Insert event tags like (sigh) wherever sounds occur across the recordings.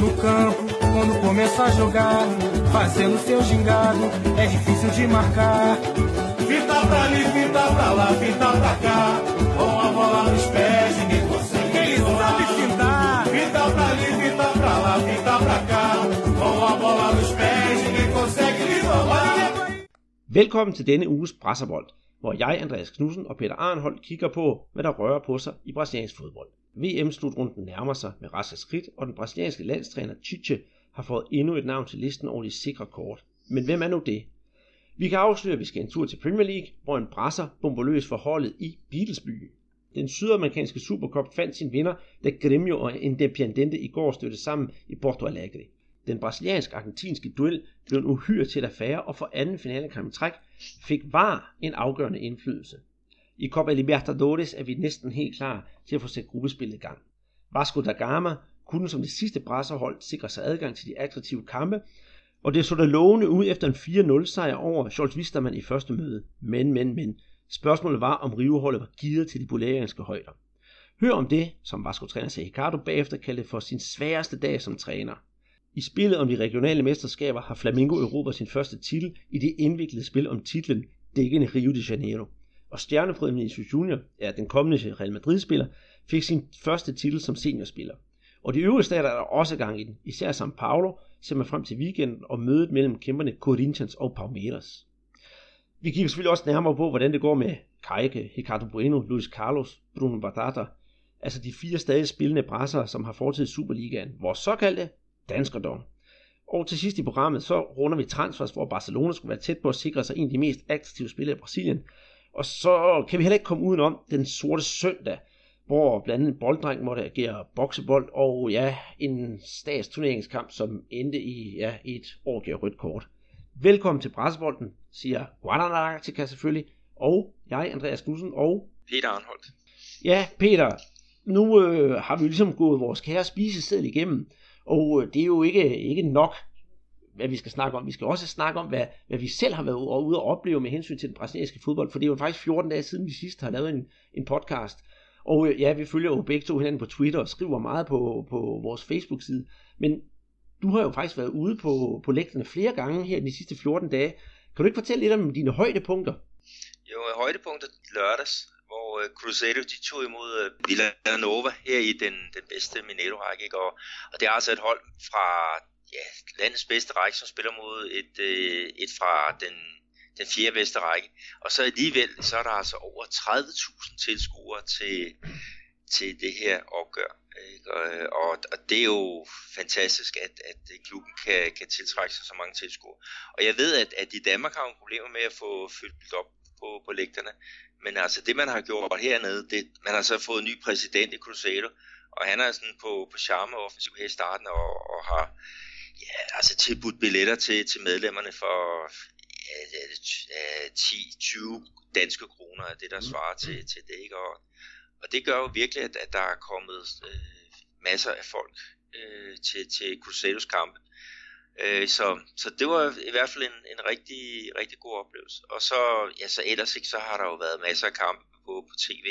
No campo, quando começa a jogar, fazendo seu gingado, é difícil de marcar. Fita pra ali, fita pra lá, fita pra cá, com a bola nos pés, ninguém consegue. Ele sabe fintar. Fita pra ali, fita pra lá, fita pra cá, com a bola nos pés, ninguém consegue lhe roubar. Velkommen til denne uges Brasserbold, hvor jeg, Andreas Knudsen og Peter Arnhold kigger på, hvad der rører på sig i brasiliansk fodbold. VM-slutrunden nærmer sig med raske skridt, og den brasilianske landstræner Chiche har fået endnu et navn til listen over de sikre kort. Men hvem er nu det? Vi kan afsløre, at vi skal en tur til Premier League, hvor en brasser bomber løs for holdet i Beatlesby. Den sydamerikanske Supercup fandt sin vinder, da Grêmio og Independiente i går stødte sammen i Porto Alegre. Den brasiliansk-argentinske duel blev en uhyre tæt affære, og for anden finalekamp i træk fik VAR en afgørende indflydelse. I Copa Libertadores er vi næsten helt klar til at få sat gruppespillet i gang. Vasco da Gama kunne som det sidste brasserhold sikre sig adgang til de attraktive kampe, og det så da lovende ud efter en 4-0 sejr over Scholz Wistermann i første møde. Men, men, men. Spørgsmålet var, om Riveholdet var givet til de bolerianske højder. Hør om det, som Vasco-træner Ricardo bagefter kaldte for sin sværeste dag som træner. I spillet om de regionale mesterskaber har Flamengo erobret sin første titel i det indviklede spil om titlen Dækkende Rio de Janeiro. Og stjernefrøden Vinicius Junior, er den kommende Real Madrid-spiller, fik sin første titel som seniorspiller. Og de øvrige stater er der også gang i den, især São Paulo, ser man frem til weekenden og mødet mellem kæmperne Corinthians og Palmeiras. Vi kigger selvfølgelig også nærmere på, hvordan det går med Kajke, Ricardo Bueno, Luis Carlos, Bruno Batata, altså de fire stadig spillende brasser, som har fortid i Superligaen, hvor såkaldte danskerdom. Og til sidst i programmet, så runder vi transfers, hvor Barcelona skulle være tæt på at sikre sig en af de mest aktive spillere i Brasilien. Og så kan vi heller ikke komme udenom den sorte søndag, hvor blandt andet Bolddreng måtte agere boksebold, og ja, en statsturneringskamp, som endte i ja, et år rødt kort. Velkommen til Pressebolden, siger Guadalajara selvfølgelig, og jeg, Andreas Knudsen, og Peter Arnholdt. Ja, Peter, nu øh, har vi ligesom gået vores kære spisested igennem, og øh, det er jo ikke, ikke nok, hvad vi skal snakke om. Vi skal også snakke om, hvad, hvad vi selv har været ude og opleve med hensyn til den brasilianske fodbold, for det er jo faktisk 14 dage siden, vi sidst har lavet en, en podcast. Og øh, ja, vi følger jo begge to hinanden på Twitter og skriver meget på, på vores Facebook-side. Men du har jo faktisk været ude på, på lægterne flere gange her de sidste 14 dage. Kan du ikke fortælle lidt om dine højdepunkter? Jo, højdepunkter lørdags, Øh, Cruzeiro de tog imod øh, Villanova her i den, den bedste Mineiro-række. Og, og det er altså et hold fra ja, landets bedste række, som spiller mod et, øh, et fra den, den fjerde bedste række. Og så alligevel, så er der altså over 30.000 tilskuere til, til det her opgør. Og, og, og det er jo fantastisk, at, at klubben kan, kan tiltrække sig så mange tilskuere. Og jeg ved, at, at i Danmark har man problemer med at få fyldt op på, på lægterne. Men altså det, man har gjort hernede, det, man har så fået en ny præsident i Cruzeiro, og han er sådan på, på charme og offensiv her i starten, og, og har ja, altså tilbudt billetter til, til medlemmerne for ja, 10-20 danske kroner, det der svarer til, til det. Ikke? Og, og det gør jo virkelig, at, at der er kommet øh, masser af folk øh, til, til Cruzeiros kampe. Øh, så, så det var i hvert fald en, en rigtig, rigtig god oplevelse. Og så, ja, så ellers ikke, så har der jo været masser af kampe på, på tv.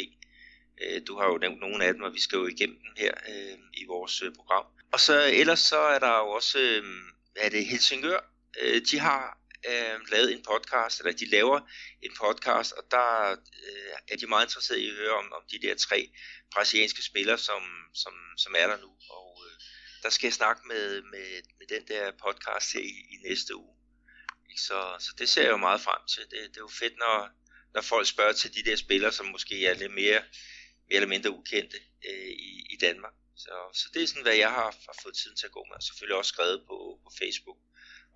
Øh, du har jo nævnt nogle af dem, og vi skal jo igennem dem her øh, i vores øh, program. Og så ellers så er der jo også, øh, er det Helsingør, øh, de har øh, lavet en podcast, eller de laver en podcast, og der øh, er de meget interesserede i at høre om, om de der tre brasilianske spillere, som, som, som er der nu. Og der skal jeg snakke med, med, med den der podcast her i, i næste uge. Så, så det ser jeg jo meget frem til. Det, det er jo fedt, når, når folk spørger til de der spillere, som måske er lidt mere, mere eller mindre ukendte øh, i, i Danmark. Så, så det er sådan, hvad jeg har, har fået tiden til at gå med. Og selvfølgelig også skrevet på, på Facebook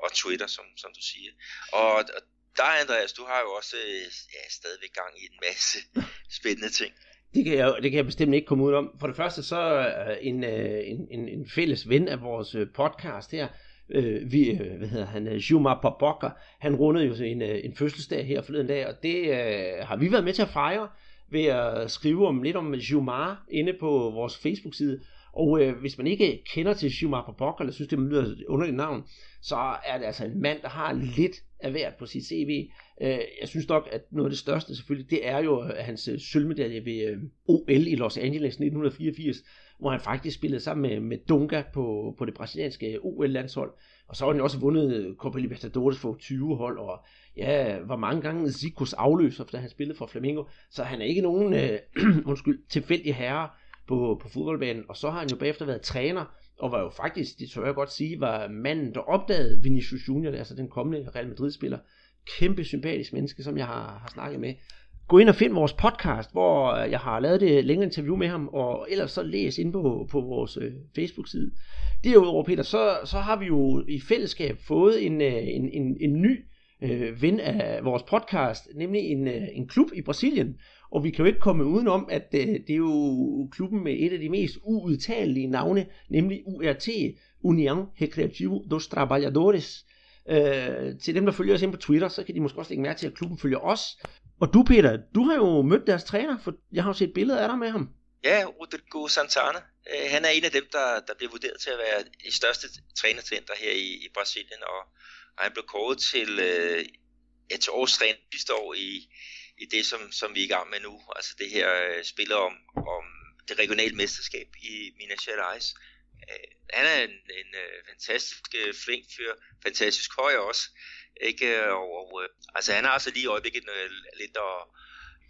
og Twitter, som, som du siger. Og, og der, Andreas, du har jo også øh, ja, stadigvæk gang i en masse (laughs) spændende ting. Det kan, jeg, det kan jeg bestemt ikke komme ud om. For det første så uh, en, uh, en, en, en fælles ven af vores uh, podcast her, uh, vi, uh, hvad hedder han, Juma Pabokker, han rundede jo en, uh, en fødselsdag her forleden dag, og det uh, har vi været med til at fejre ved at skrive om lidt om Jumar inde på vores Facebook-side. Og øh, hvis man ikke kender til Schumacher Bock, eller synes, det lyder et underligt navn, så er det altså en mand, der har lidt af hvert på sit CV. Øh, jeg synes nok, at noget af det største selvfølgelig, det er jo øh, hans øh, sølvmedalje ved øh, OL i Los Angeles 1984, hvor han faktisk spillede sammen med, med Dunga på, på det brasilianske øh, OL-landshold. Og så har han jo også vundet Copa Libertadores for 20 hold, og ja, var mange gange Zikos afløser, da han spillede for Flamengo. Så han er ikke nogen øh, (clears throat) undskyld, tilfældig herre på, på fodboldbanen. Og så har han jo bagefter været træner, og var jo faktisk, det tør jeg godt sige, var manden, der opdagede Vinicius Junior, altså den kommende Real Madrid-spiller. Kæmpe sympatisk menneske, som jeg har, har snakket med. Gå ind og find vores podcast, hvor jeg har lavet det længere interview med ham, og ellers så læs ind på, på vores øh, Facebook-side. Derudover, Peter, så, så har vi jo i fællesskab fået en, øh, en, en, en ny øh, ven af vores podcast, nemlig en, øh, en klub i Brasilien. Og vi kan jo ikke komme udenom, at øh, det er jo klubben med et af de mest uudtalelige navne, nemlig URT, União Recreativo dos Trabalhadores. Øh, til dem, der følger os ind på Twitter, så kan de måske også lægge mærke til, at klubben følger os. Og du, Peter, du har jo mødt deres træner, for jeg har jo set billeder af dig med ham. Ja, Rodrigo Santana. Øh, han er en af dem, der, der bliver vurderet til at være de største trænertalenter her i, i Brasilien, og, og han blev kåret til, øh, ja, til års træner sidste år i, i det, som, som vi er i gang med nu. Altså det her øh, spiller om, om det regionale mesterskab i Minas Gerais. Øh, han er en, en øh, fantastisk øh, flink fyr, fantastisk høj også. Ikke? Og, og, øh, altså han har altså lige i øjeblikket øh, lidt, at,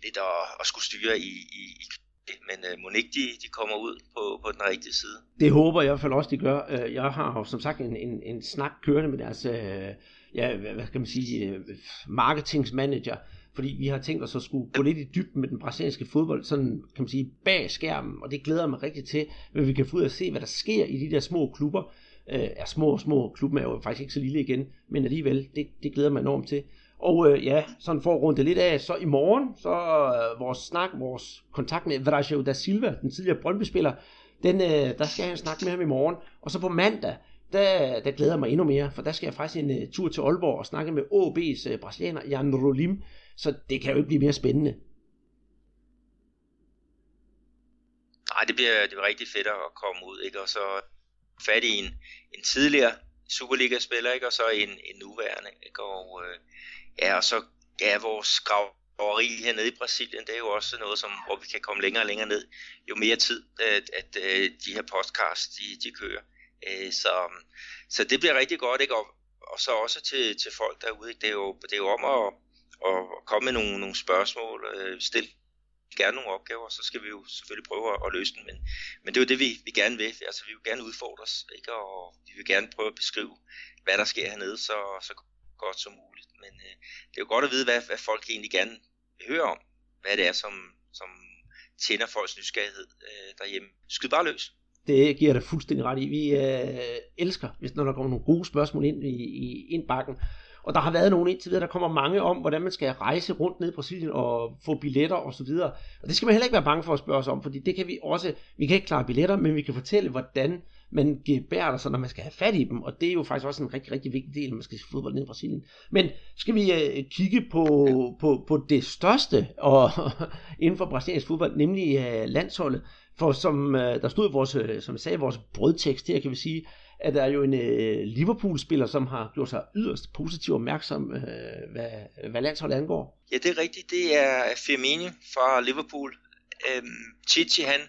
lidt at, at skulle styre i, i, i men øh, må ikke de, de kommer ud på, på den rigtige side. Det håber jeg i hvert fald også, de gør. Øh, jeg har jo som sagt en, en, en snak kørende med deres øh, ja, hvad skal man sige, øh, marketingsmanager, fordi vi har tænkt os at skulle gå lidt i dybden med den brasilianske fodbold, sådan kan man sige, bag skærmen, og det glæder mig rigtig til, at vi kan få ud og se, hvad der sker i de der små klubber. Øh, er små små klubben er jo faktisk ikke så lille igen, men alligevel, det, det glæder mig enormt til. Og øh, ja, sådan for at runde det lidt af, så i morgen, så øh, vores snak, vores kontakt med Vrajo da Silva, den tidligere Brøndby-spiller, den, øh, der skal jeg snakke med ham i morgen. Og så på mandag, der, der glæder jeg mig endnu mere, for der skal jeg faktisk en uh, tur til Aalborg og snakke med OB's uh, øh, brasilianer, Jan Rolim, så det kan jo ikke blive mere spændende. Nej, det bliver, det bliver rigtig fedt at komme ud, ikke? og så fat i en, en tidligere Superliga-spiller, ikke? og så en, en nuværende. Ikke? Og, øh, ja, og så ja, vores graveri hernede i Brasilien, det er jo også noget, som, hvor vi kan komme længere og længere ned, jo mere tid, øh, at, at, at de her podcasts, de, de kører. Øh, så, så det bliver rigtig godt, ikke? Og, og så også til, til folk derude, ikke? Det, er jo, det er jo om at, og komme med nogle, nogle spørgsmål, øh, stille gerne nogle opgaver, så skal vi jo selvfølgelig prøve at, at løse dem, men, men det er jo det, vi, vi gerne vil, altså vi vil gerne udfordre os, ikke? og vi vil gerne prøve at beskrive, hvad der sker hernede, så, så godt som muligt, men øh, det er jo godt at vide, hvad, hvad folk egentlig gerne vil høre om, hvad det er, som, som tænder folks nysgerrighed øh, derhjemme. Skyd bare løs. Det giver dig fuldstændig ret i. Vi øh, elsker, hvis når der kommer nogle gode spørgsmål ind i, i indbakken. Og der har været nogen indtil videre, der kommer mange om, hvordan man skal rejse rundt ned i Brasilien og få billetter og så videre. Og det skal man heller ikke være bange for at spørge os om, fordi det kan vi også, vi kan ikke klare billetter, men vi kan fortælle, hvordan man gebærer sig, når man skal have fat i dem, og det er jo faktisk også en rigtig, rigtig vigtig del, når man skal se fodbold ned i Brasilien. Men skal vi øh, kigge på, på, på det største og, (laughs) inden for brasiliansk fodbold, nemlig øh, landsholdet. For som øh, der stod i vores, øh, som jeg sagde, vores brødtekst her, kan vi sige, er der jo en øh, Liverpool-spiller, som har gjort sig yderst positivt opmærksom, øh, hvad, hvad landsholdet angår. Ja, det er rigtigt. Det er Firmino fra Liverpool. Øhm, Chichi, han,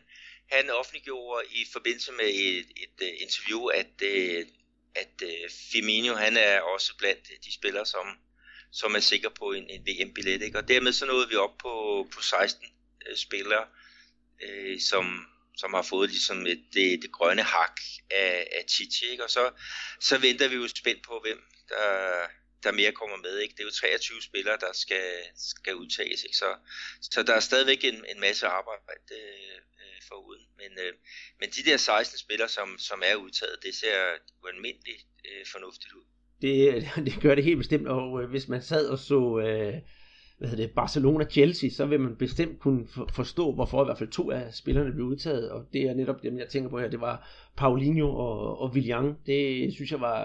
han offentliggjorde i forbindelse med et, et, et interview, at, øh, at øh, Firmino, han er også blandt de spillere, som, som er sikre på en, en VM-billet. Ikke? Og dermed så nåede vi op på, på 16 øh, spillere, øh, som, som har fået ligesom et, det, det grønne hak af, af Chichi, ikke? og så, så venter vi jo spændt på, hvem der, der mere kommer med. Ikke? Det er jo 23 spillere, der skal, skal udtages, ikke? Så, så der er stadigvæk en, en masse arbejde øh, foruden. Men, øh, men de der 16 spillere, som, som er udtaget, det ser ualmindeligt øh, fornuftigt ud. Det, (laughs) det gør det helt bestemt, og øh, hvis man sad og så... Øh hvad hedder det, Barcelona-Chelsea, så vil man bestemt kunne forstå, hvorfor i hvert fald to af spillerne blev udtaget, og det er netop dem, jeg tænker på her, det var Paulinho og, og Willian. Det synes jeg var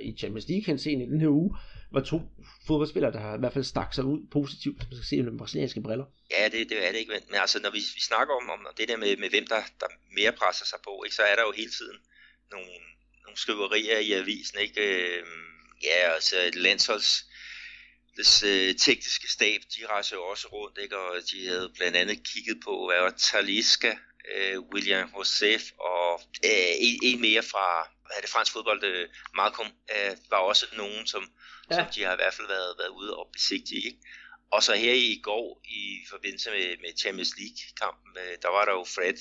i Champions League i den her uge, var to fodboldspillere, der i hvert fald stak sig ud positivt, hvis man skal se med brasilianske briller. Ja, det, det er det ikke, men, men altså, når vi, vi snakker om, om det der med, med hvem der, der mere presser sig på, ikke, så er der jo hele tiden nogle, nogle skriverier i avisen, ikke? Øh, ja, altså et landsholds dets øh, tekniske stab, de rejser jo også rundt, ikke? og de havde blandt andet kigget på, hvad var Taliska, øh, William Josef og øh, en, en mere fra hvad er det, fransk fodbold, øh, Malcolm, øh, var også nogen, som, ja. som de har i hvert fald været, været ude og besigtige. Ikke? Og så her i går, i forbindelse med, med Champions League-kampen, øh, der var der jo Fred,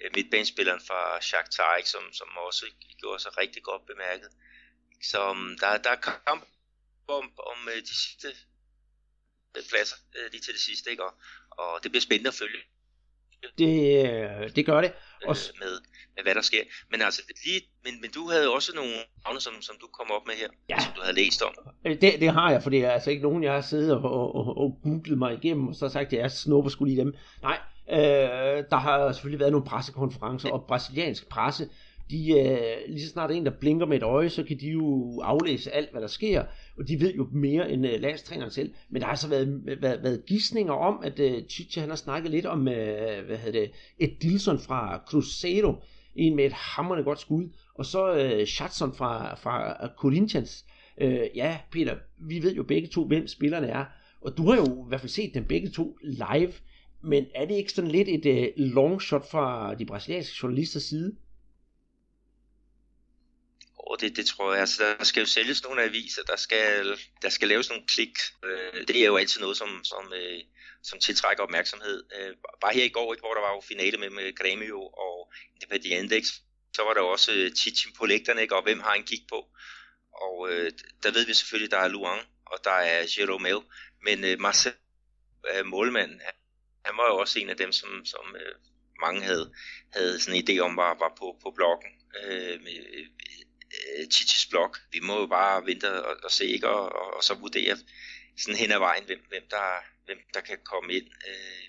øh, midtbanespilleren fra Shakhtar, ikke, som, som også gjorde sig rigtig godt bemærket. Så um, der, der er kamp om, om øh, de sidste øh, pladser, øh, lige til det sidste, ikke? Og, og det bliver spændende at følge. Det, det gør det. Og... Med, med hvad der sker. Men altså, lige, men, men du havde også nogle navne, som, som du kom op med her, ja. som du havde læst om. Det, det har jeg, for det er altså ikke nogen, jeg har siddet og, og, og, og googlet mig igennem, og så har sagt, at jeg snupper skulle lige dem. Nej, øh, der har selvfølgelig været nogle pressekonferencer, og brasiliansk presse de, øh, lige så snart en, der blinker med et øje, så kan de jo aflæse alt, hvad der sker, og de ved jo mere end øh, landstræneren selv. Men der har så været, øh, været, været gissninger om, at øh, Chicha han har snakket lidt om, øh, hvad hedder det, et Dilson fra Cruzeiro, en med et hammerende godt skud, og så øh, Shatson fra, fra øh, Corinthians. Øh, ja, Peter, vi ved jo begge to, hvem spillerne er, og du har jo i hvert fald set dem begge to live, men er det ikke sådan lidt et øh, long shot fra de brasilianske journalisters side? Og det, det tror jeg, altså der skal jo sælges nogle aviser, der skal, der skal laves nogle klik. Øh, det er jo altid noget, som, som, øh, som tiltrækker opmærksomhed. Øh, bare her i går, ikke, hvor der var jo finale med, med Grêmio og Independiente, så var der jo også øh, på lægterne, ikke, og hvem har en kig på. Og øh, der ved vi selvfølgelig, der er Luang, og der er Jeromel, men øh, Marcel, øh, målmanden, han, han var jo også en af dem, som, som øh, mange havde, havde sådan en idé om, var, var på, på bloggen øh, med øh, øh, blok. blog. Vi må jo bare vente og, og se, ikke? Og, og, og så vurdere sådan hen ad vejen, hvem, hvem, der, hvem der kan komme ind. Øh,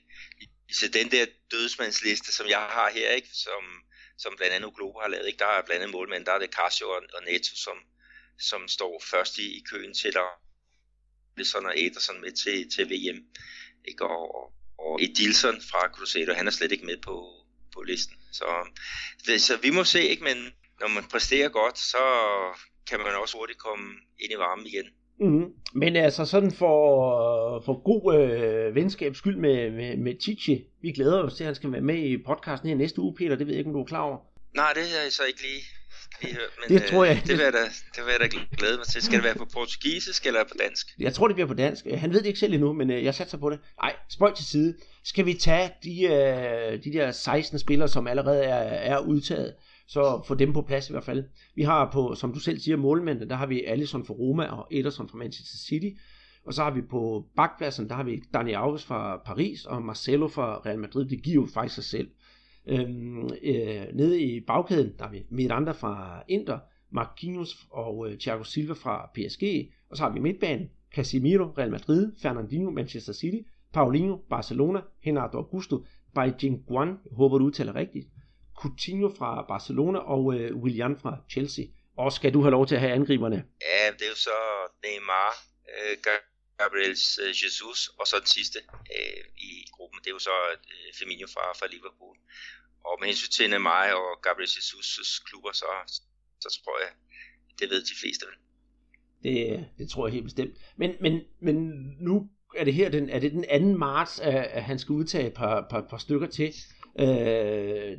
så den der dødsmandsliste, som jeg har her, ikke? Som, som blandt andet Globo har lavet, ikke? der er blandt andet målmænd, der er det Casio og, og Neto, som, som står først i, i køen til at sådan og Ederson med til, til VM. Ikke? Og, og, og Edilson fra Cruzeiro, han er slet ikke med på, på listen. Så, det, så vi må se, ikke? men når man præsterer godt, så kan man også hurtigt komme ind i varmen igen. Mm-hmm. Men altså sådan for, for god øh, venskabs skyld med, med, med Chichi, vi glæder os til, at han skal være med i podcasten her næste uge, Peter. Det ved jeg ikke, om du er klar over. Nej, det har jeg så ikke lige, lige hørt. Men, det tror jeg. Øh, det, vil jeg da, det vil jeg da glæde mig til. Skal det være på portugisisk eller på dansk? Jeg tror, det bliver på dansk. Han ved det ikke selv endnu, men øh, jeg satser på det. Nej, spøj til side. Skal vi tage de, øh, de der 16 spillere, som allerede er, er udtaget? så få dem på plads i hvert fald. Vi har på, som du selv siger, målmændene, der har vi Alisson fra Roma og Ederson fra Manchester City. Og så har vi på bakpladsen, der har vi Dani Alves fra Paris og Marcelo fra Real Madrid. Det giver jo faktisk sig selv. Øhm, øh, nede i bagkæden, der har vi Miranda fra Inter, Marquinhos og øh, Thiago Silva fra PSG. Og så har vi midtbanen, Casemiro, Real Madrid, Fernandinho, Manchester City, Paulinho, Barcelona, Renato Augusto, Beijing Guan, jeg håber du udtaler rigtigt, Coutinho fra Barcelona og øh, Willian fra Chelsea. Og skal du have lov til at have angriberne? Ja, det er jo så Neymar, øh, Gabriel øh, Jesus og så den sidste øh, i gruppen. Det er jo så øh, Firmino fra, fra Liverpool. Og med hensyn til mig og Gabriel Jesus' klubber, så, så tror jeg, det ved de fleste vel. Det, øh, det tror jeg helt bestemt. Men, men, men nu er det her den, er det den 2. marts, at han skal udtage et par, par, par stykker til øh,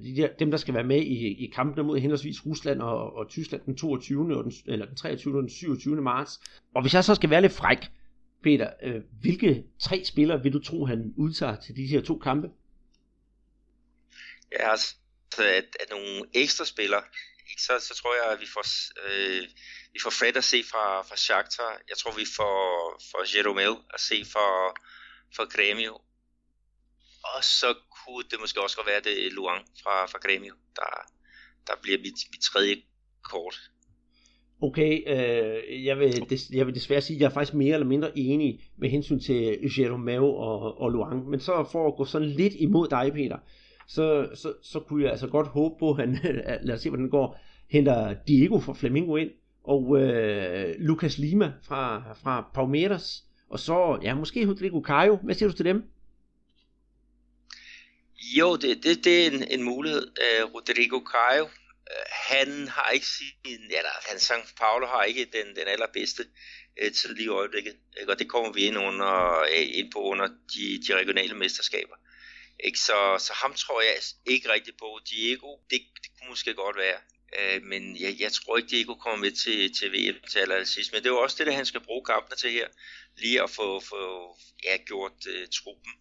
de der, dem, der skal være med i, i kampene mod henholdsvis Rusland og, og Tyskland den 22. Og den, eller den 23. og den 27. marts. Og hvis jeg så skal være lidt fræk, Peter, øh, hvilke tre spillere vil du tro, han udtager til de her to kampe? Ja, altså, at, at nogle ekstra spillere, så, så tror jeg, at vi får, øh, vi får Fred at se fra, fra Shakhtar. Jeg tror, vi får, får Jeromel at se fra, fra Grêmio. Og så kunne det måske også godt være, det er Luang fra, fra Grêmio, der, der bliver mit, mit tredje kort. Okay, øh, jeg, vil des, jeg vil desværre sige, at jeg er faktisk mere eller mindre enig med hensyn til Jerome og, og Luang. Men så for at gå sådan lidt imod dig, Peter, så, så, så kunne jeg altså godt håbe på, at han, (laughs) lad os se, hvordan det går, henter Diego fra Flamingo ind, og øh, Lucas Lima fra, fra Palmeiras, og så, ja, måske Rodrigo Caio. Hvad siger du til dem? Jo, det, det, det er en, en mulighed. Uh, Rodrigo Caio, han har ikke sin, eller han San Paulo har ikke den, den allerbedste øh, tid lige i øjeblikket, ikke? og det kommer vi ind, under, øh, ind på under de, de regionale mesterskaber. Ikke? Så, så ham tror jeg ikke rigtig på. Diego, det, det kunne måske godt være. Øh, men jeg, jeg tror ikke, Diego kommer med til, til VM til allersidst. Men det er jo også det, der han skal bruge kampene til her. Lige at få, få ja, gjort øh, truppen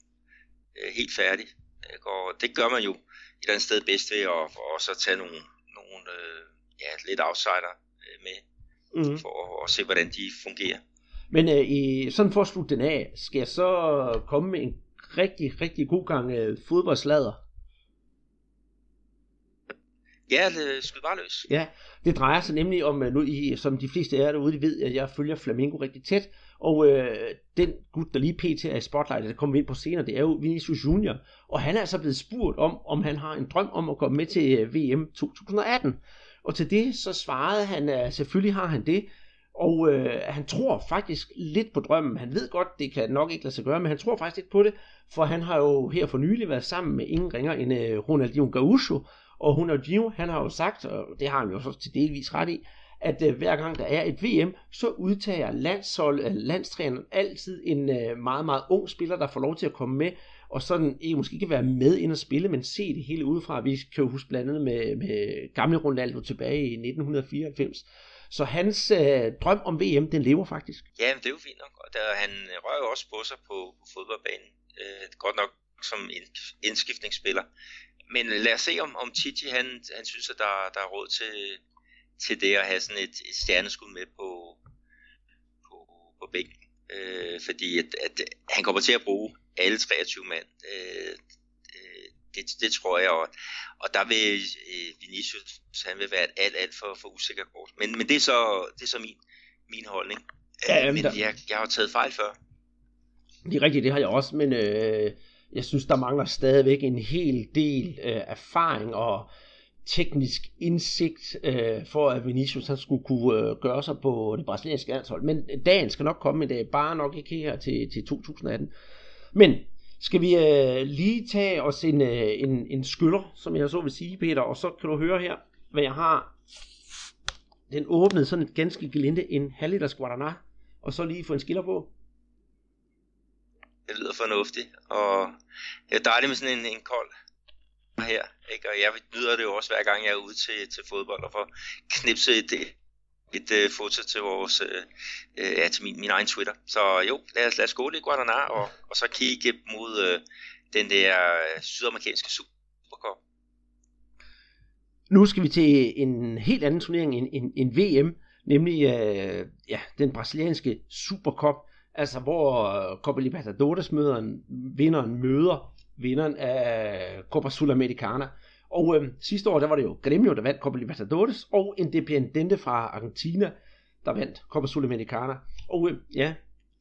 øh, helt færdig. Ikke? Og det gør man jo et eller andet sted bedst ved at og så tage nogle, nogle uh, ja, lidt outsider uh, med. Mm. For at, at se, hvordan de fungerer. Men uh, i, sådan for at slutte den af, skal jeg så komme med en rigtig, rigtig god gang uh, fodboldslader? Ja, skyd bare løs. Ja, det drejer sig nemlig om, nu I, som de fleste af jer derude, de ved, at jeg følger Flamingo rigtig tæt, og øh, den gut, der lige pt. er i spotlight, der kommer vi ind på senere, det er jo Vinicius Junior, og han er altså blevet spurgt om, om han har en drøm om at komme med til øh, VM 2018. Og til det så svarede han, at selvfølgelig har han det, og øh, han tror faktisk lidt på drømmen. Han ved godt, det kan nok ikke lade sig gøre, men han tror faktisk lidt på det, for han har jo her for nylig været sammen med ingen ringer end øh, Ronaldinho Gaucho. og Ronaldinho, han har jo sagt, og det har han jo så til delvis ret i, at øh, hver gang der er et VM, så udtager landshold, øh, landstræneren altid en øh, meget, meget ung spiller, der får lov til at komme med, og sådan ikke, måske ikke være med ind og spille, men se det hele udefra. Vi kan jo huske blandt andet med, med gamle Ronaldo tilbage i 1994. Så hans øh, drøm om VM, den lever faktisk. Ja, men det er jo fint nok. Og der, han rører jo også på sig på, på fodboldbanen. Øh, godt nok som indskiftningsspiller men lad os se, om, om Titi han, han synes, at der, der er råd til, til det at have sådan et, et stjerneskud med på, på, på bænken. Øh, fordi at, at han kommer til at bruge alle 23 mand. Øh, øh, det, det tror jeg, og, og der vil øh, Vinicius, han vil være alt, alt for, for usikker kort. Men, men det er så, det er så min, min holdning. Ja, men der... jeg, jeg har taget fejl før. Det er rigtigt, det har jeg også, men øh, jeg synes, der mangler stadigvæk en hel del øh, erfaring og teknisk indsigt øh, for, at Vinicius han skulle kunne øh, gøre sig på det brasilianske landshold. Men dagen skal nok komme i dag, bare nok ikke her til, til 2018. Men skal vi øh, lige tage os en, øh, en, en skyller, som jeg så vil sige, Peter, og så kan du høre her, hvad jeg har. Den åbnede sådan et ganske gelinde en halvliters Guaraná, og så lige få en skiller på det lyder fornuftigt, og det er dejligt med sådan en, en kold her, ikke? og jeg nyder det jo også hver gang jeg er ude til, til fodbold, og får knipset et, et, et foto til vores, øh, øh, ja, til min, min egen Twitter. Så jo, lad os, lad os gå lidt Guadana og, og så kigge mod øh, den der øh, sydamerikanske Supercup. Nu skal vi til en helt anden turnering end, end, end VM, nemlig øh, ja, den brasilianske Supercup, Altså, hvor Copa Libertadores møder vinderen møder vinderen af Copa Sudamericana. Og øh, sidste år, der var det jo Gremio, der vandt Copa Libertadores, og Independiente fra Argentina, der vandt Copa Sudamericana. Og øh, ja,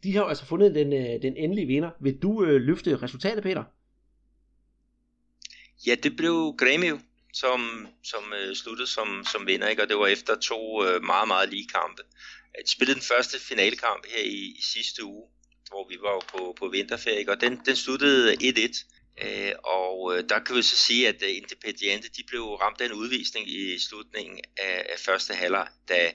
de har jo altså fundet den, øh, den endelige vinder. Vil du øh, løfte resultatet, Peter? Ja, det blev Gremio, som, som øh, sluttede som, som vinder, ikke? og det var efter to øh, meget, meget lige kampe. De spillede den første finalekamp her i, i sidste uge, hvor vi var på, på vinterferie, og den, den sluttede 1-1. Øh, og øh, der kan vi så sige, at uh, Independiente de blev ramt af en udvisning i slutningen af, af første halvleg, da,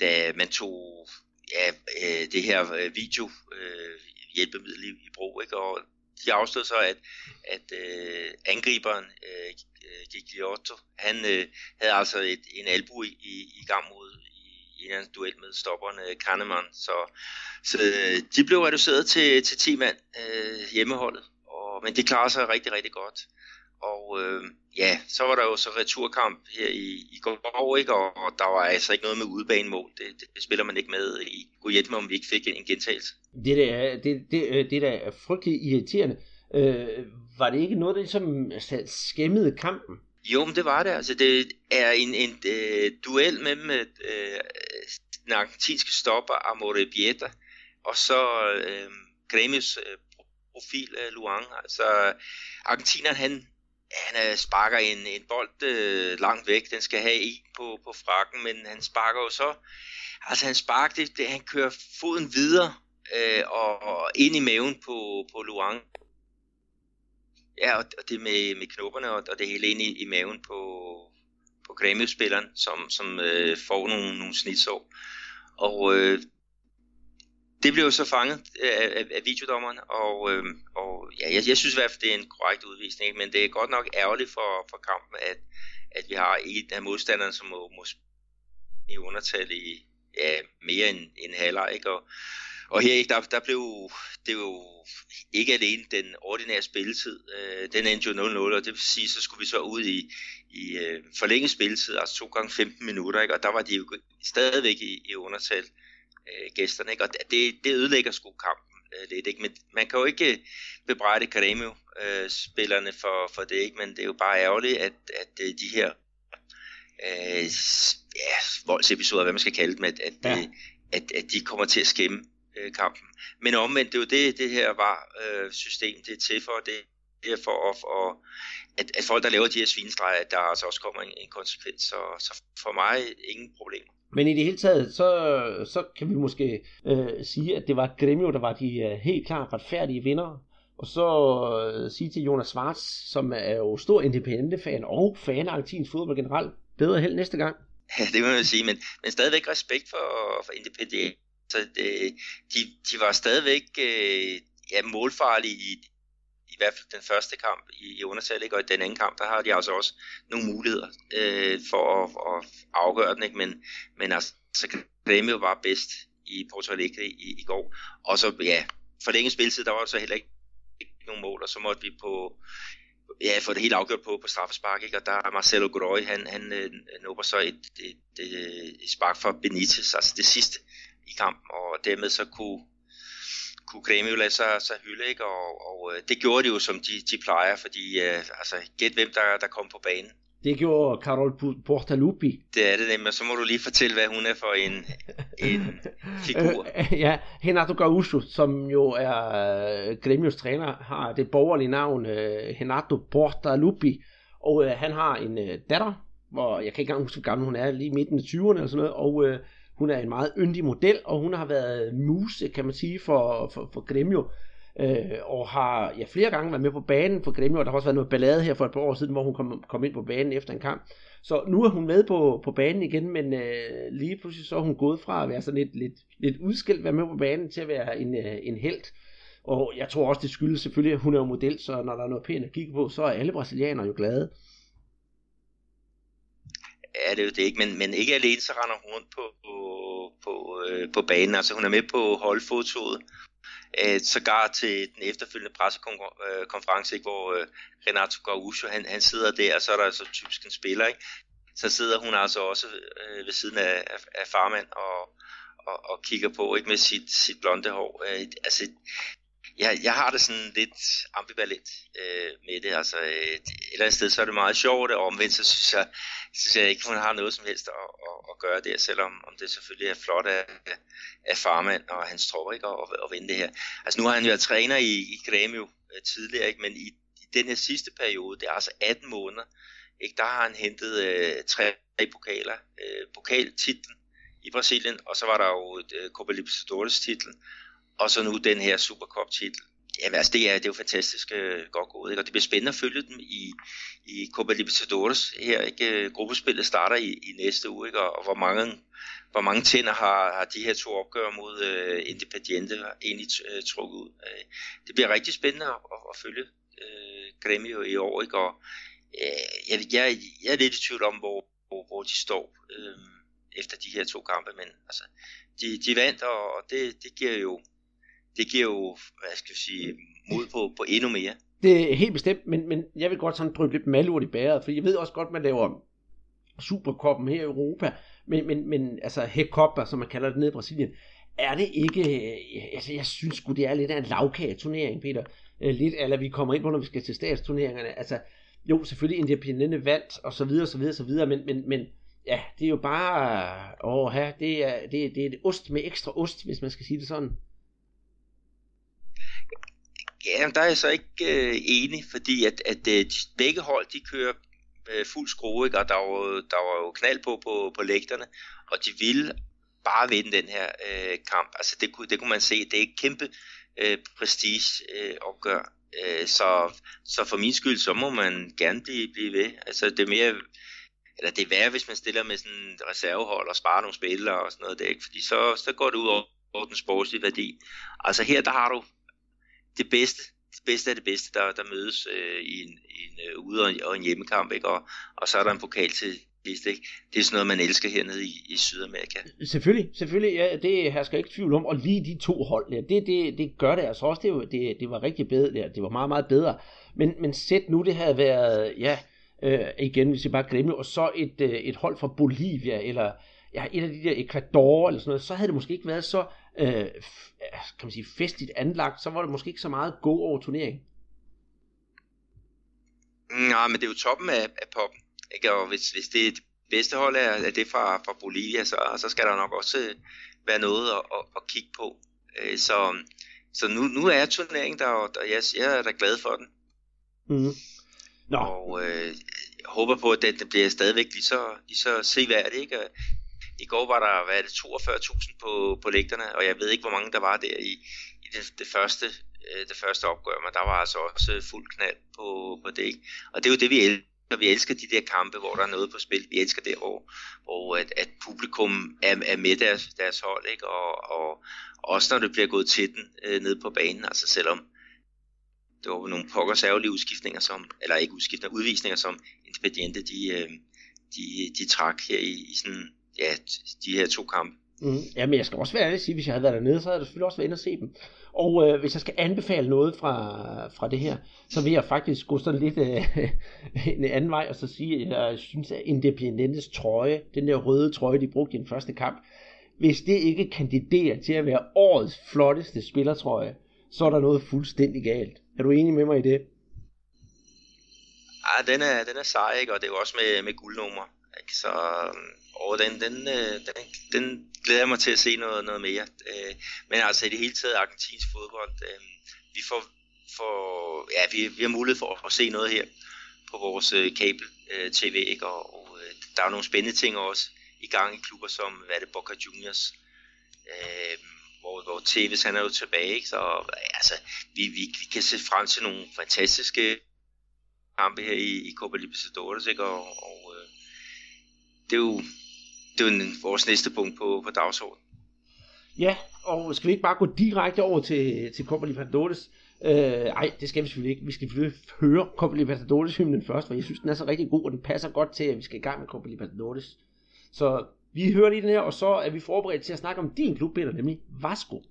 da man tog ja, øh, det her øh, video øh, hjælpemiddel i, i brug. Ikke? Og de afslørede så, at, at øh, angriberen øh, Gigliotto, han øh, havde altså et, en albu i, i gang mod i en duel med stopperne øh, Kahneman. Så, så øh, de blev reduceret til, til 10 mand øh, hjemmeholdet, og, men de klarede sig rigtig, rigtig godt. Og øh, ja, så var der jo så returkamp her i, i går, ikke? Og, og der var altså ikke noget med udebanemål. Det, det, det spiller man ikke med i. Gud hjælp mig, om vi ikke fik en, en gentagelse. Det der, det, det, det der er frygtelig irriterende. Øh, var det ikke noget, der ligesom skæmmede kampen? Jo, men det var det. Altså, det er en, en uh, duel mellem uh, den argentinske stopper Amore Bieta og så uh, Gremius uh, profil uh, Luang. Altså, argentineren, han, han uh, sparker en, en bold uh, langt væk. Den skal have i på, på frakken, men han sparker jo så... Altså, han sparker det, det han kører foden videre uh, og, og ind i maven på, på Luang Ja, og, det med, med knopperne og, og det hele ind i, i maven på, på Grêmio-spilleren, som, som øh, får nogle, nogle snitsår. Og øh, det blev jo så fanget af, af, af videodommeren, og, øh, og ja, jeg, jeg synes i hvert fald, det er en korrekt udvisning, men det er godt nok ærgerligt for, for kampen, at, at vi har en af modstanderne, som må, må i undertal i ja, mere end en halvleg, ikke? Og, og her der, der blev det jo ikke alene den ordinære spilletid, øh, den endte jo 0-0, og det vil sige, så skulle vi så ud i, i øh, forlænget spilletid, altså to gange 15 minutter, ikke? og der var de jo stadigvæk i, i undertal øh, gæsterne, ikke? og det, det ødelægger sgu kampen øh, lidt, ikke? men man kan jo ikke bebrejde Grêmio øh, spillerne for, for det, ikke? men det er jo bare ærgerligt, at, at øh, de her øh, ja, voldsepisoder, hvad man skal kalde dem, at, at, ja. at, at de kommer til at skæmme øh, kampen. Men omvendt, det er jo det, det her var øh, system, det er til for, det er for at, at, at, at folk, der laver de her svinestreger, at der altså også kommer en, en konsekvens. Så, så for mig ingen problem. Men i det hele taget, så, så kan vi måske øh, sige, at det var Gremio, der var de øh, helt klart retfærdige vinder. Og så øh, sige til Jonas Schwartz, som er jo stor Independente-fan og fan af argentinsk fodbold generelt, bedre held næste gang. Ja, det må man sige, men, men stadigvæk respekt for, for Independente så det, de, de var stadigvæk øh, ja, målfarlige i, i hvert fald den første kamp i, i undertal, ikke? og i den anden kamp, der har de altså også nogle muligheder øh, for at, at afgøre den, ikke? men, men altså, så Grêmio var bedst i Porto Alegre i, i går, og så ja, forlænget spilletid, der var så heller ikke, ikke nogen mål, og så måtte vi på ja, få det helt afgjort på på straffespark, ikke? og der er Marcelo Groy, han, han øh, nubber så et, et, et, et spark for Benitez, altså det sidste i kampen, og dermed så kunne, kunne Grêmio lade sig, sig hylde, ikke? Og, og øh, det gjorde de jo, som de, de plejer, fordi uh, altså, gæt hvem der, der kom på banen. Det gjorde Carol Portalupi. Det er det nemlig, så må du lige fortælle, hvad hun er for en, en (laughs) figur. ja, Renato Gaúcho, som jo er uh, Gremios træner, har det borgerlige navn Renato Portalupi, og uh, han har en uh, datter, hvor jeg kan ikke engang huske, hvor gammel hun er, lige midten af 20'erne eller sådan noget, og uh, hun er en meget yndig model, og hun har været muse, kan man sige, for, for, for Gremio. Øh, og har ja, flere gange været med på banen for Gremio, og der har også været noget ballade her for et par år siden, hvor hun kom, kom ind på banen efter en kamp. Så nu er hun med på, på banen igen, men øh, lige pludselig så er hun gået fra at være sådan lidt, lidt, lidt udskilt, være med på banen, til at være en, øh, en held. Og jeg tror også, det skyldes selvfølgelig, at hun er jo model, så når der er noget pænt at kigge på, så er alle brasilianere jo glade er det jo det ikke, men, men ikke alene så render hun rundt på, på, på, øh, på banen, altså hun er med på holdfotoet, øh, sågar til den efterfølgende pressekonference, øh, ikke, hvor øh, Renato Gaúcho, han, han sidder der, og så er der altså typisk en spiller, ikke? så sidder hun altså også øh, ved siden af, af, af farmand og, og, og kigger på ikke med sit, sit blonde hår. Øh, altså, jeg, jeg har det sådan lidt ambivalent øh, med det. Altså, øh, et eller andet sted, så er det meget sjovt, og omvendt, så synes jeg, synes jeg ikke, hun har noget som helst at, at, at gøre der, selvom om det selvfølgelig er flot af, af farmand og hans tropper ikke, at, at vinde det her. Altså, nu har han jo været træner i, i Grêmio øh, tidligere, ikke, men i, i den her sidste periode, det er altså 18 måneder, ikke, der har han hentet øh, tre pokaler. Øh, pokaltitlen i Brasilien, og så var der jo øh, Copa Libertadores titlen, og så nu den her Supercup titel. Jamen altså, det er, det er jo fantastisk øh, godt gået, ikke? og det bliver spændende at følge dem i, i Copa Libertadores her, ikke? Øh, gruppespillet starter i, i næste uge, ikke? Og, og hvor mange, hvor mange tænder har, har de her to opgør mod øh, Independiente egentlig øh, trukket ud. Øh, det bliver rigtig spændende at, at, at følge øh, Gremio i år, ikke? og øh, jeg, jeg, jeg er lidt i tvivl om, hvor, hvor, hvor de står øh, efter de her to kampe, men altså, de, de vandt, og, og det, det giver jo det giver jo, hvad skal jeg sige, mod på, på endnu mere. Det er helt bestemt, men, men jeg vil godt sådan dryppe lidt malurt i bæret, for jeg ved også godt, man laver Superkoppen her i Europa, men, men, men altså Hekopper, som man kalder det nede i Brasilien, er det ikke, øh, altså jeg synes sgu, det er lidt af en lavkageturnering, Peter. Øh, lidt, eller vi kommer ind på, når vi skal til statsturneringerne. Altså, jo, selvfølgelig Independente vandt, og så videre, så videre, så videre, men, men, men ja, det er jo bare, åh, her, det er, det, det er et ost med ekstra ost, hvis man skal sige det sådan. Jamen, der er jeg så ikke øh, enig, fordi at, at øh, begge hold, de kører øh, fuld skrue, ikke? og der var, der var jo knald på, på på lægterne, og de ville bare vinde den her øh, kamp. Altså det kunne, det kunne man se, det er et kæmpe øh, prestige øh, opgør. Øh, så, så for min skyld, så må man gerne blive, blive ved. Altså det er mere, eller det er værre, hvis man stiller med sådan en reservehold og sparer nogle spillere og sådan noget der, ikke? fordi så, så går det ud over over den sportslige værdi. Altså her, der har du det bedste, det bedste af det bedste, der, der mødes øh, i en, i en øh, ude- og en, og en hjemmekamp, ikke? Og, og så er der en pokal til sidst, ikke? Det er sådan noget, man elsker hernede i, i Sydamerika. Selvfølgelig, selvfølgelig, ja, det hersker ikke tvivl om, og lige de to hold der, det, det, det gør det altså også, det, det, det var rigtig bedre der, det var meget, meget bedre, men, men sæt nu, det havde været, ja, øh, igen, hvis jeg bare glemmer, og så et, øh, et hold fra Bolivia, eller ja, et af de der Ecuador, eller sådan noget, så havde det måske ikke været så, øh, kan man sige, festligt anlagt, så var det måske ikke så meget go over turnering. Nej, men det er jo toppen af, af poppen, ikke? og hvis, hvis det, det bedste hold er, er det fra, fra Bolivia, så, så skal der nok også øh, være noget at, at, at kigge på. Øh, så så nu, nu er turneringen der, og jeg, jeg er da glad for den. Mm. Nå. Og øh, jeg håber på, at den, den bliver stadigvæk lige så, lige så seværdig. Ikke? I går var der hvad er det, 42.000 på, på lægterne, og jeg ved ikke, hvor mange der var der i, i det, det, første, øh, det første opgør, men der var altså også fuld knald på, på det. Ikke? Og det er jo det, vi elsker. Vi elsker de der kampe, hvor der er noget på spil. Vi elsker det, hvor, hvor at, at publikum er, er med deres, deres hold, ikke? Og, og også når det bliver gået til den øh, nede på banen, altså selvom det var nogle pokker særlige udskiftninger, som, eller ikke udskiftninger, udvisninger, som Independiente, de, øh, de, de trak her i, i sådan, ja, de her to kampe. Mm. Ja, men jeg skal også være ærlig at sige, hvis jeg havde været dernede, så havde jeg selvfølgelig også været inde og se dem. Og øh, hvis jeg skal anbefale noget fra, fra det her, så vil jeg faktisk gå sådan lidt øh, (laughs) en anden vej og så sige, at jeg synes, at Independientes trøje, den der røde trøje, de brugte i den første kamp, hvis det ikke kandiderer til at være årets flotteste spillertrøje, så er der noget fuldstændig galt. Er du enig med mig i det? Ja, den er, den er sej, ikke? og det er jo også med, med guldnummer. Ikke? Så og den, den, øh, den, den glæder jeg mig til at se noget, noget mere. Øh, men altså i det hele taget argentinsk fodbold, øh, vi får, får ja, vi, vi har mulighed for at se noget her på vores kabel-tv, ikke? Og, og der er nogle spændende ting også i gang i klubber som, hvad er det, Boca Juniors, øh, hvor, hvor TV's han er jo tilbage, ikke? så altså, vi, vi, vi kan se frem til nogle fantastiske kampe her i, i Copa Libertadores, ikke? og, og øh, det er jo, det er jo vores næste punkt på, på dagsordenen. Ja, og skal vi ikke bare gå direkte over til, til Copa Libertadores? Øh, ej, det skal vi selvfølgelig ikke. Vi skal høre Copa Libertadores hymnen først, for jeg synes, den er så rigtig god, og den passer godt til, at vi skal i gang med Copa Libertadores. Så vi hører lige den her, og så er vi forberedt til at snakke om din klub, Peter, nemlig Vasco.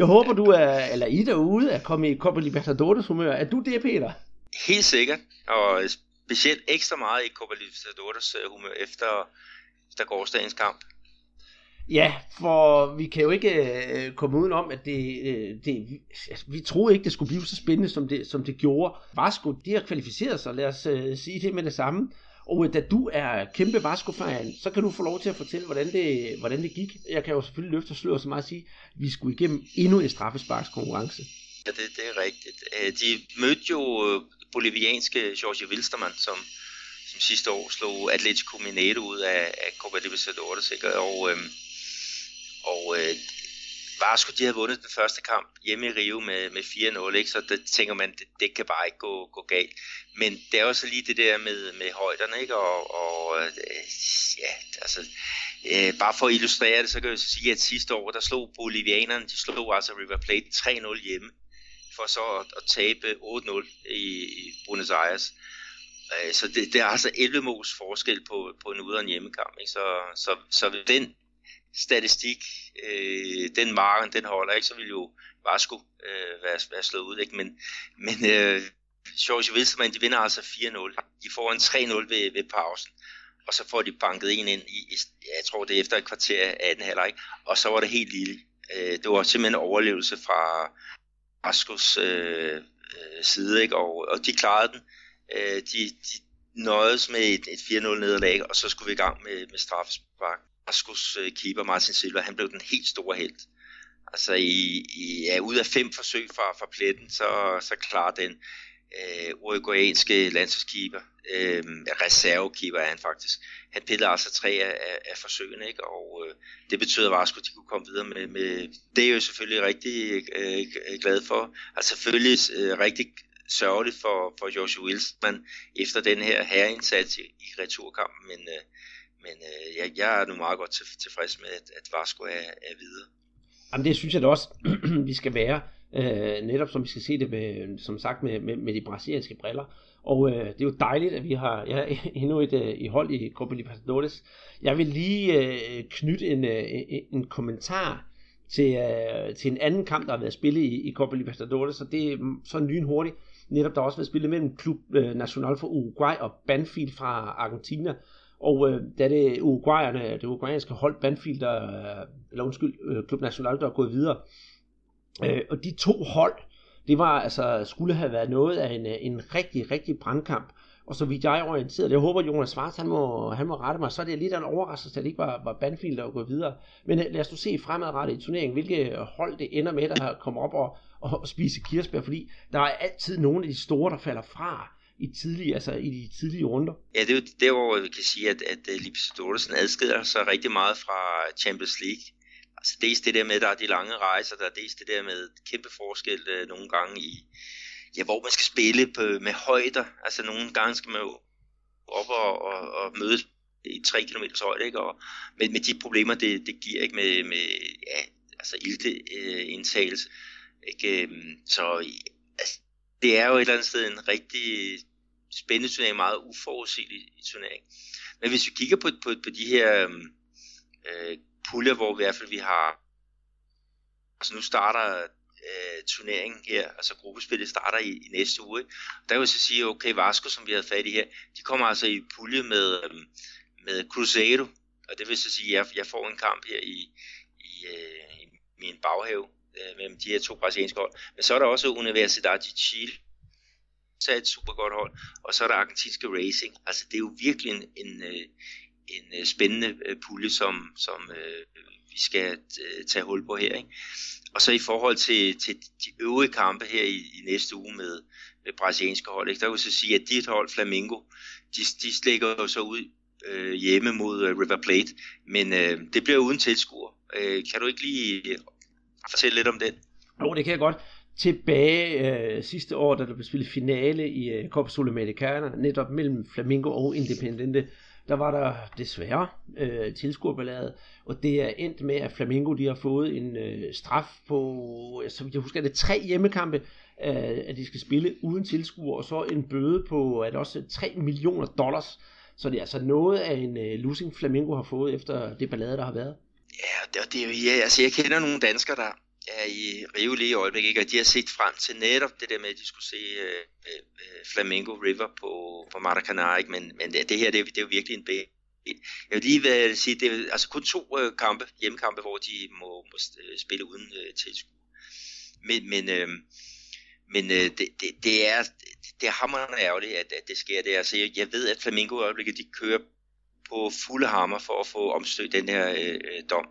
Jeg håber, du er, eller I derude, er kommet i Copa Libertadores humør. Er du det, Peter? Helt sikkert, og specielt ekstra meget i Copa Libertadores øh, humør efter, efter gårdsdagens kamp. Ja, for vi kan jo ikke øh, komme udenom, at det, øh, det, altså, vi troede ikke, det skulle blive så spændende, som det, som det gjorde. Vasco, de har kvalificeret sig, lad os øh, sige det med det samme. Og da du er kæmpe Vasco-fan, så kan du få lov til at fortælle, hvordan det, hvordan det gik. Jeg kan jo selvfølgelig løfte og sløre så meget at sige, at vi skulle igennem endnu en straffesparkskonkurrence. Ja, det, det er rigtigt. Øh, de mødte jo øh, bolivianske Jorge Wilstermann, som, som sidste år slog Atletico Mineiro ud af, af Copa Libertadores, ikke? og, øhm, og øh, Vasco, de havde vundet den første kamp hjemme i Rio med, med 4-0, ikke? så det tænker man, det, det kan bare ikke gå, gå galt. Men det er også lige det der med, med højderne, ikke? Og, og øh, ja, altså, øh, bare for at illustrere det, så kan jeg sige, at sidste år, der slog bolivianerne, de slog altså River Plate 3-0 hjemme, for så at, at tabe 8-0 i, i Buenos Aires. Øh, så det, det er altså 11 måls forskel på, på en ude- og en hjemmekamp. Ikke? Så, så, så den statistik, øh, den marken, den holder ikke, så vil jo Vasco øh, være, være slået ud. Ikke? Men, men øh, George Wilstermann, de vinder altså 4-0. De får en 3-0 ved, ved pausen, og så får de banket en ind i, i jeg tror det er efter et kvarter af 18 halvleg, og så var det helt lille. Øh, det var simpelthen en overlevelse fra Vascos øh, øh, side, ikke? Og, og de klarede den. Øh, de, de nøjedes med et, et 4-0 nederlag, og så skulle vi i gang med, med straffespark. Vascos øh, keeper Martin Silva, han blev den helt store held. Altså i, i ja, ud af fem forsøg fra, fra pletten, så, så klarer den øh, uruguayanske landsholdskeeper, øh, reservekeeper er han faktisk, han piller altså tre af, af, af forsøgene, ikke? og øh, det betyder at Vasco, de kunne komme videre med, med det er jo selvfølgelig rigtig øh, glad for, altså selvfølgelig øh, rigtig sørgeligt for, for Joshua Wilson efter den her herreindsats i, i returkampen, men, øh, men øh, jeg, jeg er nu meget godt til, tilfreds med, at, at Vasco er, er videre. Jamen det synes jeg da også, (clears throat) vi skal være. Øh, netop som vi skal se det med, som sagt med, med, med de brasilianske briller. Og øh, det er jo dejligt, at vi har ja, (laughs) endnu et øh, i hold i Copa Libertadores. Jeg vil lige øh, knytte en, øh, en kommentar til, øh, til en anden kamp, der har været spillet i, i Copa Libertadores, så det er så lynhurtigt. Netop der har også været spillet mellem Klub øh, National for Uruguay og Banfield fra Argentina. Og øh, da det uruguayerne, det uruguayanske hold Banfield, der, øh, eller undskyld, øh, Klub National, der er gået videre, Øh, og de to hold, det var altså, skulle have været noget af en, øh, en rigtig, rigtig brandkamp. Og så vidt jeg er orienteret, jeg håber Jonas Svart, han må, han må rette mig, så er det lidt en overraskelse, at det ikke var, var Banfield, der var gået videre. Men øh, lad os nu se fremadrettet i turneringen, hvilke hold det ender med, der kommer op og, og spise kirsebær, fordi der er altid nogle af de store, der falder fra i tidlige, altså i de tidlige runder. Ja, det er jo der, hvor vi kan sige, at, at øh, Libertadores adskiller sig rigtig meget fra Champions League. Altså dels det der med, at der er de lange rejser, der er dels det der med kæmpe forskel øh, nogle gange i, ja, hvor man skal spille på, med højder. Altså nogle gange skal man jo op og, og, og mødes i 3 km højde, ikke? Og med, med de problemer, det, det giver ikke med, med ja, altså ilteindtagelse. Øh, ikke? Øhm, så altså, det er jo et eller andet sted en rigtig spændende turnering, meget uforudsigelig turnering. Men hvis vi kigger på, på, på de her øhm, øh, puljer, hvor i hvert fald vi har, altså nu starter øh, turneringen her, altså gruppespillet starter i, i næste uge. Der kan vi så sige, okay, Vasco, som vi havde fat i her, de kommer altså i pulje med, øh, med Cruzeiro, og det vil så sige, at jeg, jeg får en kamp her i, i, øh, i min baghave øh, mellem de her to brasilianske hold. Men så er der også Universidad de Chile, så er et super godt hold, og så er der argentinske Racing. Altså det er jo virkelig en, en, øh, en øh, spændende øh, pulje, som, som øh, vi skal tage hul på her. Ikke? Og så i forhold til, til de øvrige kampe her i, i næste uge med, med brasilianske hold, ikke? der vil jeg så sige, at dit hold, Flamengo, de, de slækker jo så ud øh, hjemme mod øh, River Plate, men øh, det bliver uden tilskuer. Øh, kan du ikke lige fortælle lidt om den? Jo, det kan jeg godt. Tilbage øh, sidste år, da der blev spillet finale i øh, Copa Sudamericana, netop mellem Flamengo og Independente, der var der desværre øh, tilskuerballade, og det er endt med, at Flamingo de har fået en øh, straf på, så jeg husker, det tre hjemmekampe, øh, at de skal spille uden tilskuer, og så en bøde på at også 3 millioner dollars. Så det er altså noget af en øh, losing Flamingo har fået efter det ballade, der har været. Ja, det, det er jo, ja, altså jeg kender nogle danskere, der, er i Rio lige i øjeblikket, ikke? og de har set frem til netop det der med, at de skulle se øh, øh, Flamingo River på, på Maracanã, ikke? Men, men det, her, det er, det er jo virkelig en bæ. Jeg vil lige vil sige, det er altså kun to øh, kampe, hjemmekampe, hvor de må, må øh, spille uden øh, tilskuer. Men, men, øh, men øh, det, det, det, er, det er hammerende ærgerligt, at, at det sker det. Altså, jeg, jeg ved, at Flamingo i øjeblikket, de kører på fulde hammer for at få omstødt den her øh, øh dom.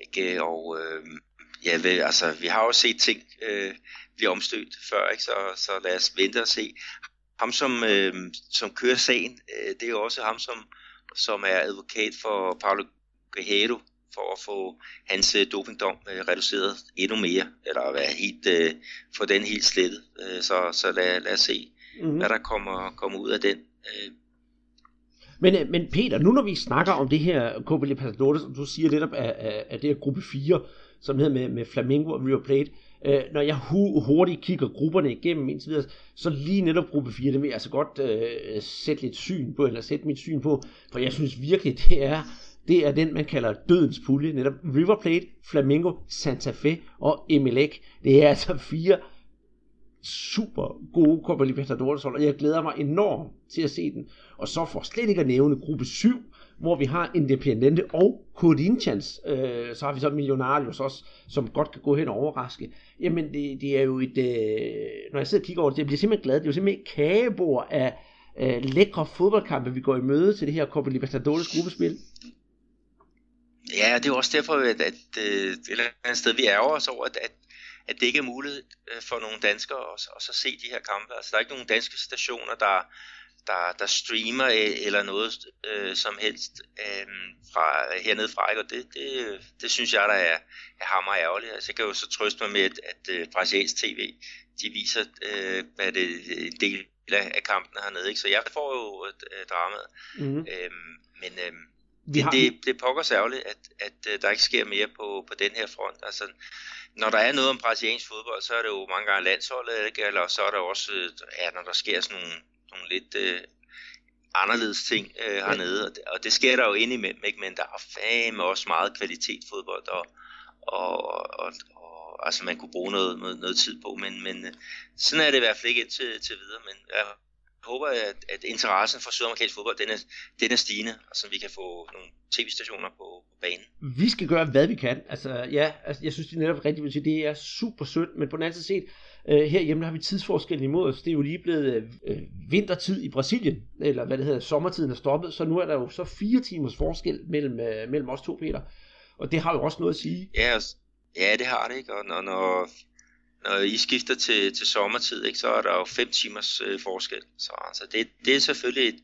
Ikke? Og, øh, ja, ved, altså, vi har jo set ting øh, blive omstødt før, ikke? Så, så lad os vente og se. Ham, som, øh, som kører sagen, øh, det er jo også ham, som, som er advokat for Paulo Guerrero, for at få hans øh, dopingdom øh, reduceret endnu mere, eller være helt, øh, få den helt slettet. Øh, så så lad, lad os se, mm-hmm. hvad der kommer, kommer ud af den. Øh. Men, øh, men Peter, nu når vi snakker om det her Copa Libertadores, som du siger lidt af, af, af det her gruppe 4, som hedder med, med Flamingo og River Plate. Øh, når jeg hu- hurtigt kigger grupperne igennem indtil videre, så lige netop gruppe 4, det vil jeg altså godt øh, sætte lidt syn på, eller sætte mit syn på, for jeg synes virkelig, det er, det er den, man kalder dødens pulje, netop River Plate, Flamingo, Santa Fe og Emelec. Det er altså fire super gode Copa Libertadores hold, og jeg glæder mig enormt til at se den. Og så for slet ikke at nævne gruppe 7, hvor vi har Independente og Corinthians, øh, så har vi så Millonarios også, som godt kan gå hen og overraske. Jamen, det, det er jo et, øh, når jeg sidder og kigger over det, jeg bliver simpelthen glad, det er jo simpelthen et kagebord af øh, lækre fodboldkampe, vi går i møde til det her Copa Libertadores gruppespil. Ja, det er også derfor, at, at, at et eller andet sted, vi ærger os over, at, at, at det ikke er muligt øh, for nogle danskere at, at så se de her kampe. Altså, der er ikke nogen danske stationer, der, der, der streamer eller noget øh, som helst øh, fra, hernede fra, ikke? og det, det, det synes jeg, der er, er hammer ærgerligt. Altså, jeg kan jo så trøste mig med, at, at brasiliansk tv, de viser, øh, hvad det en del af kampene hernede, ikke? så jeg får jo uh, dramaet. Mm-hmm. Øhm, men øhm, vi det, har... det, det pokker særligt, at, at, at der ikke sker mere på, på den her front. Altså, når der er noget om brasiliansk fodbold, så er det jo mange gange landsholdet, ikke? eller så er der også, ja, når der sker sådan nogle nogle lidt øh, anderledes ting øh, hernede, og det, og det sker der jo indimellem, ikke? men der er fandme også meget kvalitet fodbold, og, og, og, og altså man kunne bruge noget, noget, noget tid på, men, men øh, sådan er det i hvert fald ikke indtil til videre, men jeg håber, at, at interessen for sydamerikansk fodbold, den er, den er stigende, og så vi kan få nogle tv-stationer på, på banen. Vi skal gøre, hvad vi kan. Altså, ja, altså, jeg synes, det er netop rigtigt, at det er super sødt, men på den anden side set, Øh, herhjemme har vi tidsforskellen imod os. Det er jo lige blevet øh, øh, vintertid i Brasilien, eller hvad det hedder, sommertiden er stoppet, så nu er der jo så fire timers forskel mellem, øh, mellem os to, Peter. Og det har jo også noget at sige. Ja, ja det har det, ikke? Og når, når, når I skifter til, til sommertid, ikke, så er der jo fem timers øh, forskel. Så altså, det, det, er selvfølgelig et,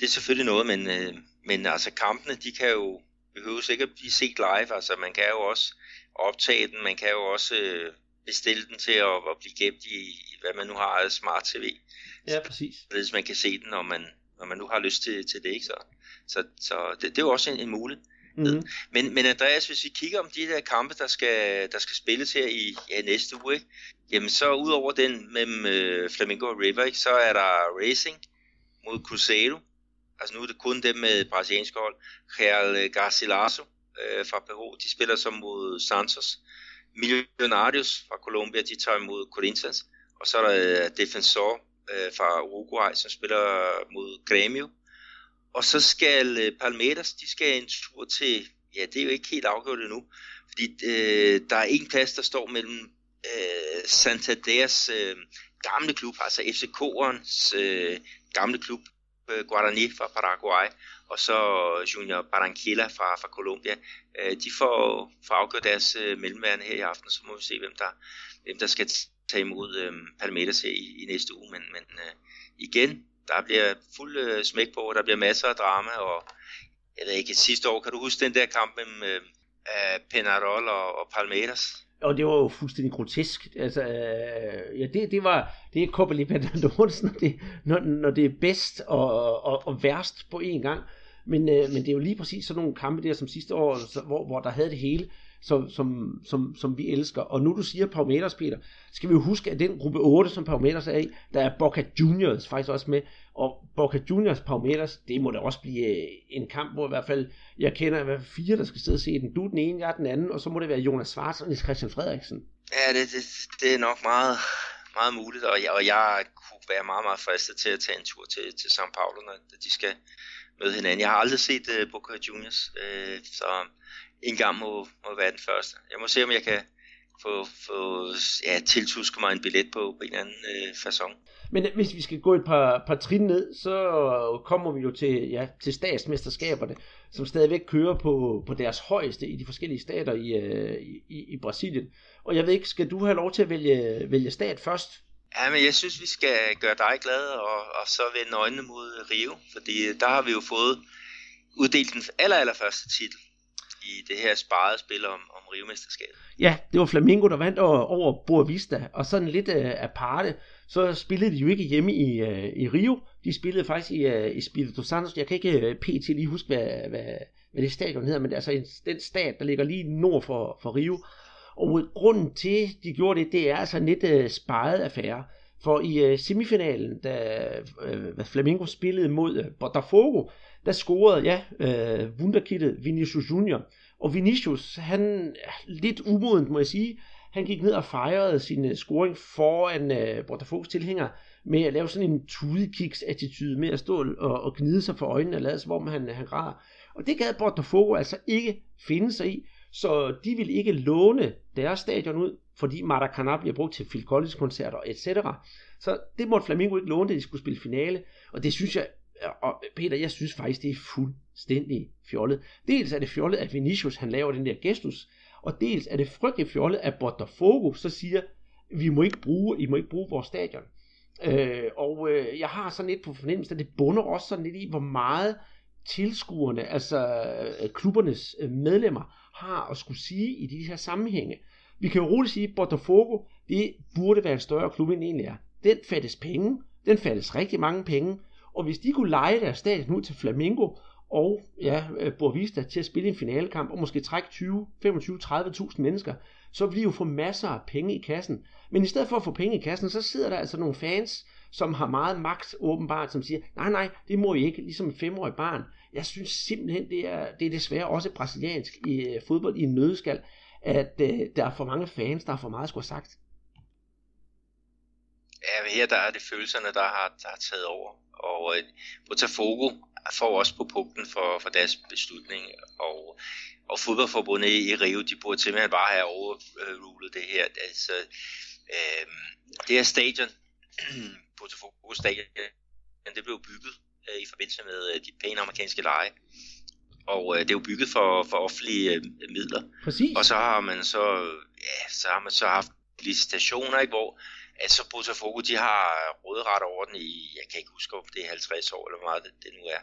det er selvfølgelig noget, men, øh, men altså kampene, de kan jo behøves ikke at blive set live. Altså man kan jo også optage den, man kan jo også øh, bestille den til at, at blive gemt i, i, hvad man nu har af smart tv. Ja, præcis. Hvis man kan se den, når man, når man nu har lyst til, til det, ikke så? Så, så det, det er jo også en, en mulighed. Mm-hmm. Men, men Andreas, hvis vi kigger om de der kampe, der skal, der skal spilles her i ja, næste uge, ikke? jamen så udover den mellem øh, Flamingo og River, ikke? så er der Racing mod Cruzeiro. Altså nu er det kun dem med brasiliansk hold. Real Garcilaso øh, fra Peru, de spiller så mod Santos. Millonarios fra Colombia, de tager imod Corinthians, og så er der øh, Defensor øh, fra Uruguay, som spiller mod Grêmio. Og så skal øh, Palmeiras, de skal en tur til, ja, det er jo ikke helt afgjort endnu, fordi øh, der er en plads, der står mellem øh, Santanders øh, gamle klub, altså FCK'ernes øh, gamle klub, øh, Guarani fra Paraguay, og så øh, Junior Barranquilla fra, fra Colombia. Øh, de får, får afgjort deres øh, mellemværende her i aften, så må vi se, hvem der, hvem der skal tage imod øh, Palmeiras her i, i næste uge. Men, men øh, igen, der bliver fuld øh, smæk på, og der bliver masser af drama, og jeg ved ikke, sidste år, kan du huske den der kamp mellem øh, øh Penarol og, og Palmeiras? og det var jo fuldstændig grotesk. Altså, øh, ja, det, det var, det er Copa Libertadores, når det, når, når det er bedst og, og, og værst på én gang. Men, øh, men det er jo lige præcis sådan nogle kampe der som sidste år, så, hvor, hvor der havde det hele, som, som, som, som vi elsker. Og nu du siger Palmeiras, Peter, skal vi jo huske, at den gruppe 8, som Palmeiras er i, der er Boca Juniors faktisk også med. Og Boca Juniors Palmeiras, det må da også blive øh, en kamp, hvor i hvert fald, jeg kender i hvert fald fire, der skal sidde og se den. Du er den ene, jeg er den anden, og så må det være Jonas Svarts og Niels Christian Frederiksen. Ja, det, det, det er nok meget, meget muligt, og jeg, og jeg kunne være meget, meget fristet til at tage en tur til, til São Paulo, når de skal møde hinanden. Jeg har aldrig set uh, Boca Juniors, uh, så en gang må, må være den første. Jeg må se, om jeg kan få, få ja, tiltuske mig en billet på, på en eller anden øh, uh, façon. Men hvis vi skal gå et par, par trin ned, så kommer vi jo til, ja, til statsmesterskaberne, som stadigvæk kører på, på deres højeste i de forskellige stater i, i, i Brasilien. Og jeg ved ikke, skal du have lov til at vælge, vælge stat først? Ja, men jeg synes, vi skal gøre dig glad, og, og så vende øjnene mod Rio, fordi der har vi jo fået uddelt den aller, aller første titel i det her sparede spil om, om Rio-mesterskabet. Ja, det var Flamingo, der vandt over, over Boa Vista, og sådan lidt uh, aparte, så spillede de jo ikke hjemme i, uh, i Rio, de spillede faktisk i, uh, i Spirito Santos. Jeg kan ikke øh, uh, pt. lige huske, hvad, hvad, hvad det stadion hedder, men det er altså en, den stat, der ligger lige nord for, for Rio, og grunden til, de gjorde det, det er altså en lidt uh, sparet affære. For i uh, semifinalen, da uh, Flamengo spillede mod uh, Botafogo, der scorede, ja, uh, wunderkittet Vinicius Junior. Og Vinicius, han lidt umodent, må jeg sige, han gik ned og fejrede sin øh, scoring foran øh, Botafogs tilhænger med at lave sådan en tudekiks attitude med at stå og, og gnide sig for øjnene og lade som om han, han græder. Og det gad Botafogo altså ikke finde sig i, så de ville ikke låne deres stadion ud, fordi Maracanã bliver brugt til Phil Collins koncerter etc. Så det måtte Flamingo ikke låne, da de skulle spille finale, og det synes jeg og Peter, jeg synes faktisk, det er fuldstændig fjollet. Dels er det fjollet, at Vinicius han laver den der gestus, og dels er det frygtelig fjollet, at Botafogo så siger, vi må ikke bruge, I må ikke bruge vores stadion. Øh, og øh, jeg har sådan lidt på fornemmelse, at det bunder også sådan lidt i, hvor meget tilskuerne, altså øh, klubbernes øh, medlemmer, har at skulle sige i de her sammenhænge. Vi kan jo roligt sige, at Botafogo, det burde være en større klub, end egentlig er. Den fattes penge, den fattes rigtig mange penge, og hvis de kunne lege deres stadion ud til Flamingo, og ja, øh, Borvista til at spille en finalekamp, og måske trække 20, 25, 30.000 mennesker, så vil de jo få masser af penge i kassen. Men i stedet for at få penge i kassen, så sidder der altså nogle fans, som har meget magt åbenbart, som siger, nej nej, det må I ikke, ligesom et femårig barn. Jeg synes simpelthen, det er, det er desværre også brasiliansk i øh, fodbold i en nødskal, at øh, der er for mange fans, der har for meget at skulle have sagt. Ja, her der er det følelserne, der har, der har taget over. Og øh, Botafogo får også på punkten for, for deres beslutning. Og, og fodboldforbundet i Rio, de burde simpelthen bare have overrulet det her. Altså, uh, det her stadion, (clears throat) Botafogo stadion, det blev bygget uh, i forbindelse med uh, de pæne amerikanske lege. Og uh, det er jo bygget for, for offentlige uh, midler. Præcis. Og så har man så, ja, så har man så haft licitationer, ikke, hvor altså Botafogo, de har råderet over den i, jeg kan ikke huske, om det er 50 år, eller hvor meget det, det nu er.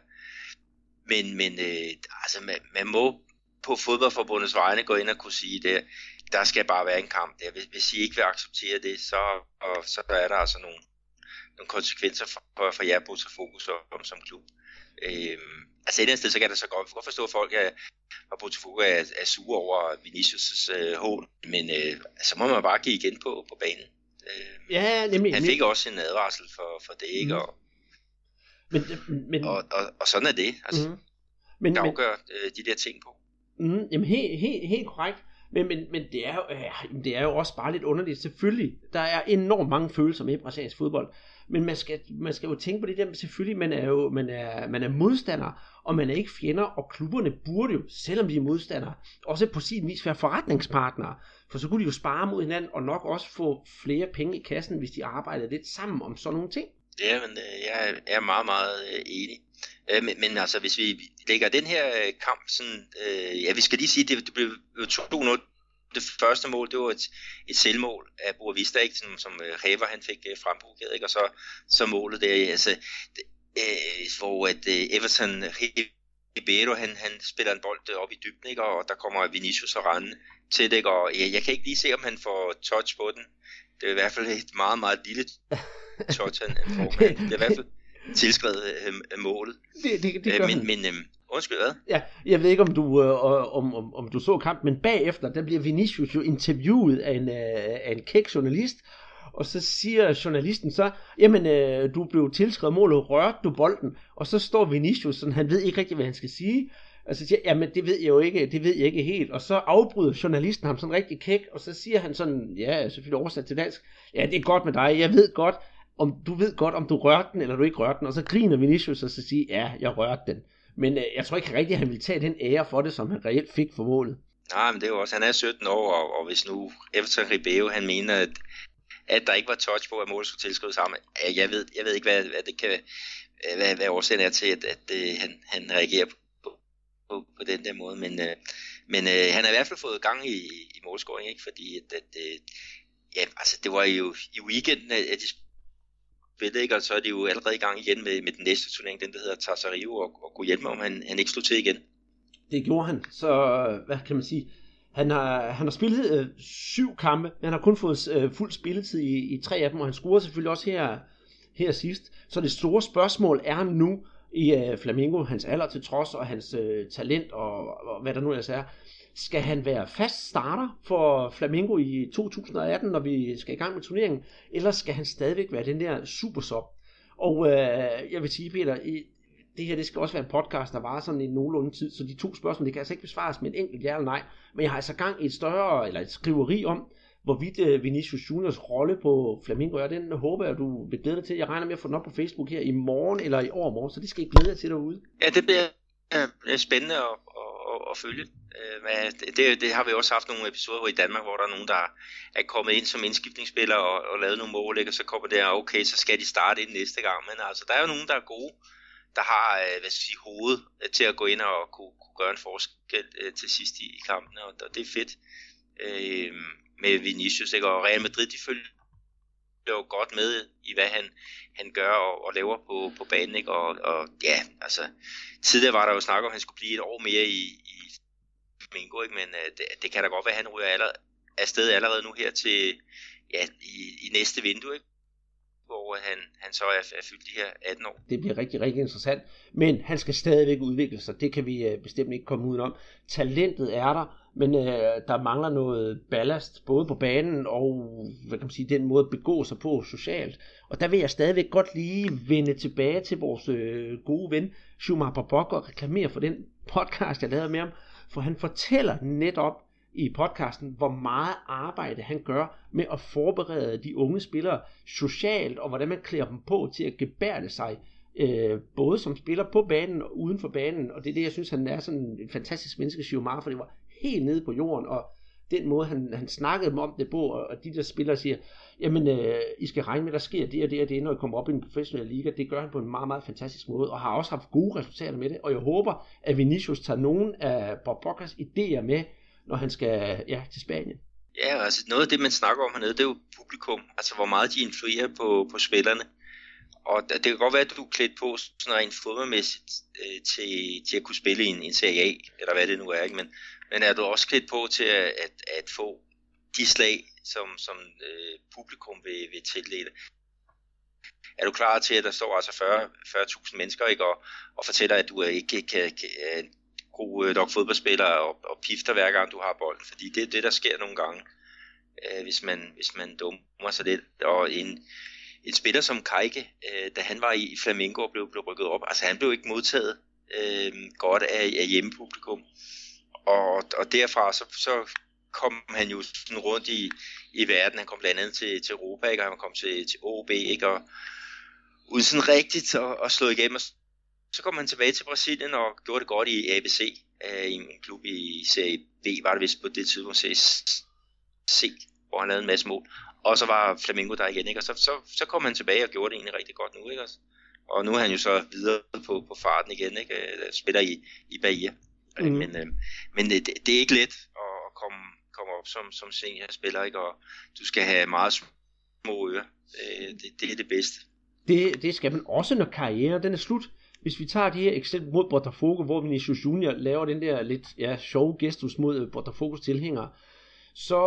Men, men øh, altså, man, man må på fodboldforbundets vegne gå ind og kunne sige det, der skal bare være en kamp der. Hvis, hvis I ikke vil acceptere det, så, og, så er der altså nogle, nogle konsekvenser for, for, for jer Botafogo som, som klub. Øh, altså et eller andet sted, så kan det så godt, godt forstå, at folk er, og Botafogo er, er sure over Vinicius' øh, hån, men øh, så må man bare give igen på, på banen. Øh, ja, nemlig. Han fik også en advarsel for, for det, ikke? Mm. Og, men, men, og, og, og sådan er det. Altså, mm. men, der afgør øh, de der ting på. Mm, jamen helt, helt, helt korrekt. Men, men, men det, er jo, øh, det er jo også bare lidt underligt. Selvfølgelig, der er enormt mange følelser med i brasiliansk fodbold. Men man skal, man skal jo tænke på det der, selvfølgelig, man er jo man er, man er modstander, og man er ikke fjender, og klubberne burde jo, selvom de er modstandere, også på sin vis være forretningspartnere. For så kunne de jo spare mod hinanden, og nok også få flere penge i kassen, hvis de arbejdede lidt sammen om sådan nogle ting. Ja, men øh, jeg er meget, meget øh, enig. Øh, men, men altså, hvis vi lægger den her kamp sådan, ja, vi skal lige sige, det, det blev 2-0 det første mål, det var et, et selvmål af Boavista, ikke, som, som Haver han fik fremprovokeret, ikke? og så, så målet der, altså, det, øh, hvor at øh, Everton Ribeiro, han, han spiller en bold op i dybden, ikke? og der kommer Vinicius og rende til det, og jeg, jeg kan ikke lige se, om han får touch på den. Det er i hvert fald et meget, meget lille touch, han, han får. Det er i hvert fald (laughs) tilskrevet øh, målet. Det, det, det gør øh, men, men øh, undskyld hvad? Ja, jeg ved ikke, om du, øh, om, om, om du så kampen, men bagefter, der bliver Vinicius jo interviewet af en, øh, af en kæk journalist, og så siger journalisten så, jamen øh, du blev tilskrevet målet, rørte du bolden? Og så står Vinicius sådan, han ved ikke rigtig, hvad han skal sige. Og så siger jamen det ved jeg jo ikke, det ved jeg ikke helt. Og så afbryder journalisten ham sådan rigtig kæk, og så siger han sådan, ja, selvfølgelig oversat til dansk, ja, det er godt med dig, jeg ved godt, om du ved godt, om du rørte den, eller du ikke rørte den. Og så griner Vinicius, og så siger, ja, jeg rørte den. Men øh, jeg tror ikke rigtigt, at han vil tage den ære for det, som han reelt fik for målet. Nej, men det er jo også, han er 17 år, og, og hvis nu Everton Ribeiro, han mener, at, at der ikke var touch på, at målet skulle tilskrives ham, øh, jeg ved, jeg ved ikke, hvad, hvad det kan, øh, hvad, hvad årsagen er til, at, at, at han, han reagerer på, på, på den der måde, men, øh, men øh, han har i hvert fald fået gang i, i målscoring, ikke? fordi at, at øh, ja, altså, det var jo i weekenden, at de spillede, ikke? og så er de jo allerede i gang igen med, med den næste turnering, den der hedder Tarsario, og, og kunne hjælpe om han, han ikke slog til igen. Det gjorde han, så hvad kan man sige, han har, han har spillet øh, syv kampe, men han har kun fået øh, fuld spilletid i, i tre af dem, og han scorede selvfølgelig også her, her sidst. Så det store spørgsmål er nu, i øh, Flamingo, hans alder til trods, og hans øh, talent, og, og hvad der nu ellers er, skal han være fast starter for Flamingo i 2018, når vi skal i gang med turneringen, eller skal han stadigvæk være den der supersop? Og øh, jeg vil sige, Peter, i, det her det skal også være en podcast, der varer sådan en nogenlunde tid, så de to spørgsmål, det kan altså ikke besvares med en enkelt ja eller nej, men jeg har altså gang i et større, eller et skriveri om, hvorvidt øh, Vinicius Juniors rolle på Flamingo er, den håber jeg, du vil glæde dig til. Jeg regner med at få den op på Facebook her i morgen eller i overmorgen, så det skal I glæde jer til derude. Ja, det bliver øh, spændende at, at, at følge. Øh, det, det, har vi også haft nogle episoder i Danmark, hvor der er nogen, der er kommet ind som indskiftningsspiller og, og lavet nogle mål, og så kommer der, okay, så skal de starte ind næste gang. Men altså, der er jo nogen, der er gode der har øh, hvad skal jeg sige, hovedet øh, til at gå ind og kunne, kunne gøre en forskel til sidst i, i kampene, og, og det er fedt øh, med Vinicius, ikke? og Real Madrid, de følger jo godt med i, hvad han, han gør og, og laver på, på banen, ikke? Og, og ja, altså, tidligere var der jo snak om, at han skulle blive et år mere i, i Mingo, ikke? men uh, det, det kan da godt være, at han ryger allerede, afsted allerede nu her til, ja, i, i næste vindue, ikke? hvor øh, han, han så er, er fyldt de her 18 år. Det bliver rigtig, rigtig interessant, men han skal stadigvæk udvikle sig, det kan vi uh, bestemt ikke komme udenom. Talentet er der, men øh, der mangler noget ballast, både på banen og hvad kan man sige, den måde at begå sig på socialt. Og der vil jeg stadigvæk godt lige vende tilbage til vores øh, gode ven, Schumacher Bock, og reklamere for den podcast, jeg lavede med ham, for han fortæller netop i podcasten, hvor meget arbejde han gør med at forberede de unge spillere socialt, og hvordan man klæder dem på til at gebærde sig, øh, både som spiller på banen og uden for banen, og det er det, jeg synes, han er sådan en fantastisk menneske, Schumacher, for det var helt nede på jorden, og den måde, han, han snakkede dem om det på, og de der spillere siger, jamen, øh, I skal regne med, der sker det og det og det, når I kommer op i en professionel liga. Det gør han på en meget, meget fantastisk måde, og har også haft gode resultater med det. Og jeg håber, at Vinicius tager nogen af Bob Bockers idéer med, når han skal ja, til Spanien. Ja, altså noget af det, man snakker om hernede, det er jo publikum. Altså hvor meget de influerer på, på spillerne. Og det kan godt være, at du er klædt på sådan rent fodboldmæssigt øh, til, til at kunne spille i en, en Serie A, eller hvad det nu er, ikke? Men, men er du også klædt på til at, at, at få de slag, som, som øh, publikum vil, vil tildele? Er du klar til, at der står altså 40, 40.000 mennesker ikke, og, og fortæller, at du ikke kan, kan, er en god øh, nok fodboldspiller og, og pifter hver gang du har bolden? Fordi det er det, der sker nogle gange, øh, hvis, man, hvis man dummer sig lidt. Og en, en spiller som Kajke, øh, da han var i Flamengo og blev, blev rykket op, altså han blev ikke modtaget øh, godt af, af hjemmepublikum og, og derfra så, så kom han jo sådan rundt i, i verden. Han kom blandt andet til, til Europa, ikke? og han kom til, til OB, ikke? og uden sådan rigtigt at, at slå igennem. Så kom han tilbage til Brasilien og gjorde det godt i ABC, øh, i en klub i Serie B, var det vist på det tidspunkt, Serie C, hvor han lavede en masse mål. Og så var Flamengo der igen, ikke? og så, så, så kom han tilbage og gjorde det egentlig rigtig godt nu. Ikke? Og nu er han jo så videre på, på farten igen, ikke? Øh, spiller i, i Bahia. Mm. Men, øh, men det, det er ikke let at komme, komme op som, som seniorspiller, ikke? og du skal have meget små ører. Øh, det, det er det bedste. Det, det skal man også, når karrieren den er slut. Hvis vi tager de her eksempel mod Botafogo, hvor Vinicius Junior laver den der lidt ja, sjove gestus mod Botafogos tilhængere, så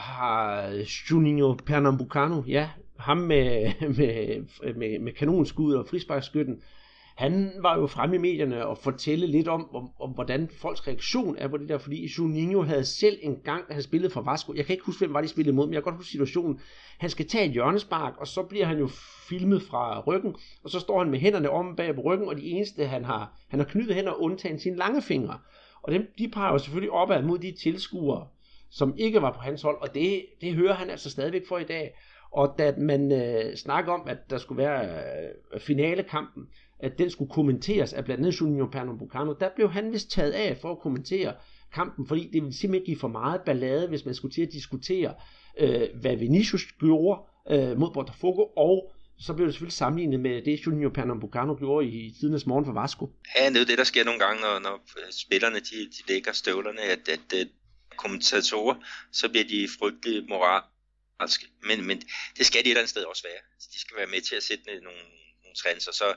har Juninho Pernambucano, ja, ham med, (laughs) med, med, med kanonskud og frisparkskytten, han var jo fremme i medierne og fortælle lidt om, om, om, hvordan folks reaktion er på det der, fordi Juninho havde selv en gang, da han spillede for Vasco, jeg kan ikke huske, hvem var de spillede imod, men jeg kan godt huske situationen, han skal tage et hjørnespark, og så bliver han jo filmet fra ryggen, og så står han med hænderne om bag på ryggen, og de eneste, han har, han har knyttet hænder, undtagen sine lange fingre. Og dem, de peger jo selvfølgelig opad mod de tilskuere, som ikke var på hans hold, og det, det hører han altså stadigvæk for i dag. Og da man øh, snakker om, at der skulle være øh, finalekampen, at den skulle kommenteres af blandt andet Junior Pernambucano, der blev han vist taget af for at kommentere kampen, fordi det ville simpelthen give for meget ballade, hvis man skulle til at diskutere, øh, hvad Vinicius gjorde øh, mod Botafogo, og så blev det selvfølgelig sammenlignet med det, Junior Pernambucano gjorde i tidens morgen for Vasco. Ja, det er det, der sker nogle gange, når, når øh, spillerne de, de lægger støvlerne, at, at, at kommentatorer, så bliver de frygtelig moralske. Men, men det skal de et eller andet sted også være. De skal være med til at sætte nogle, nogle trends, og så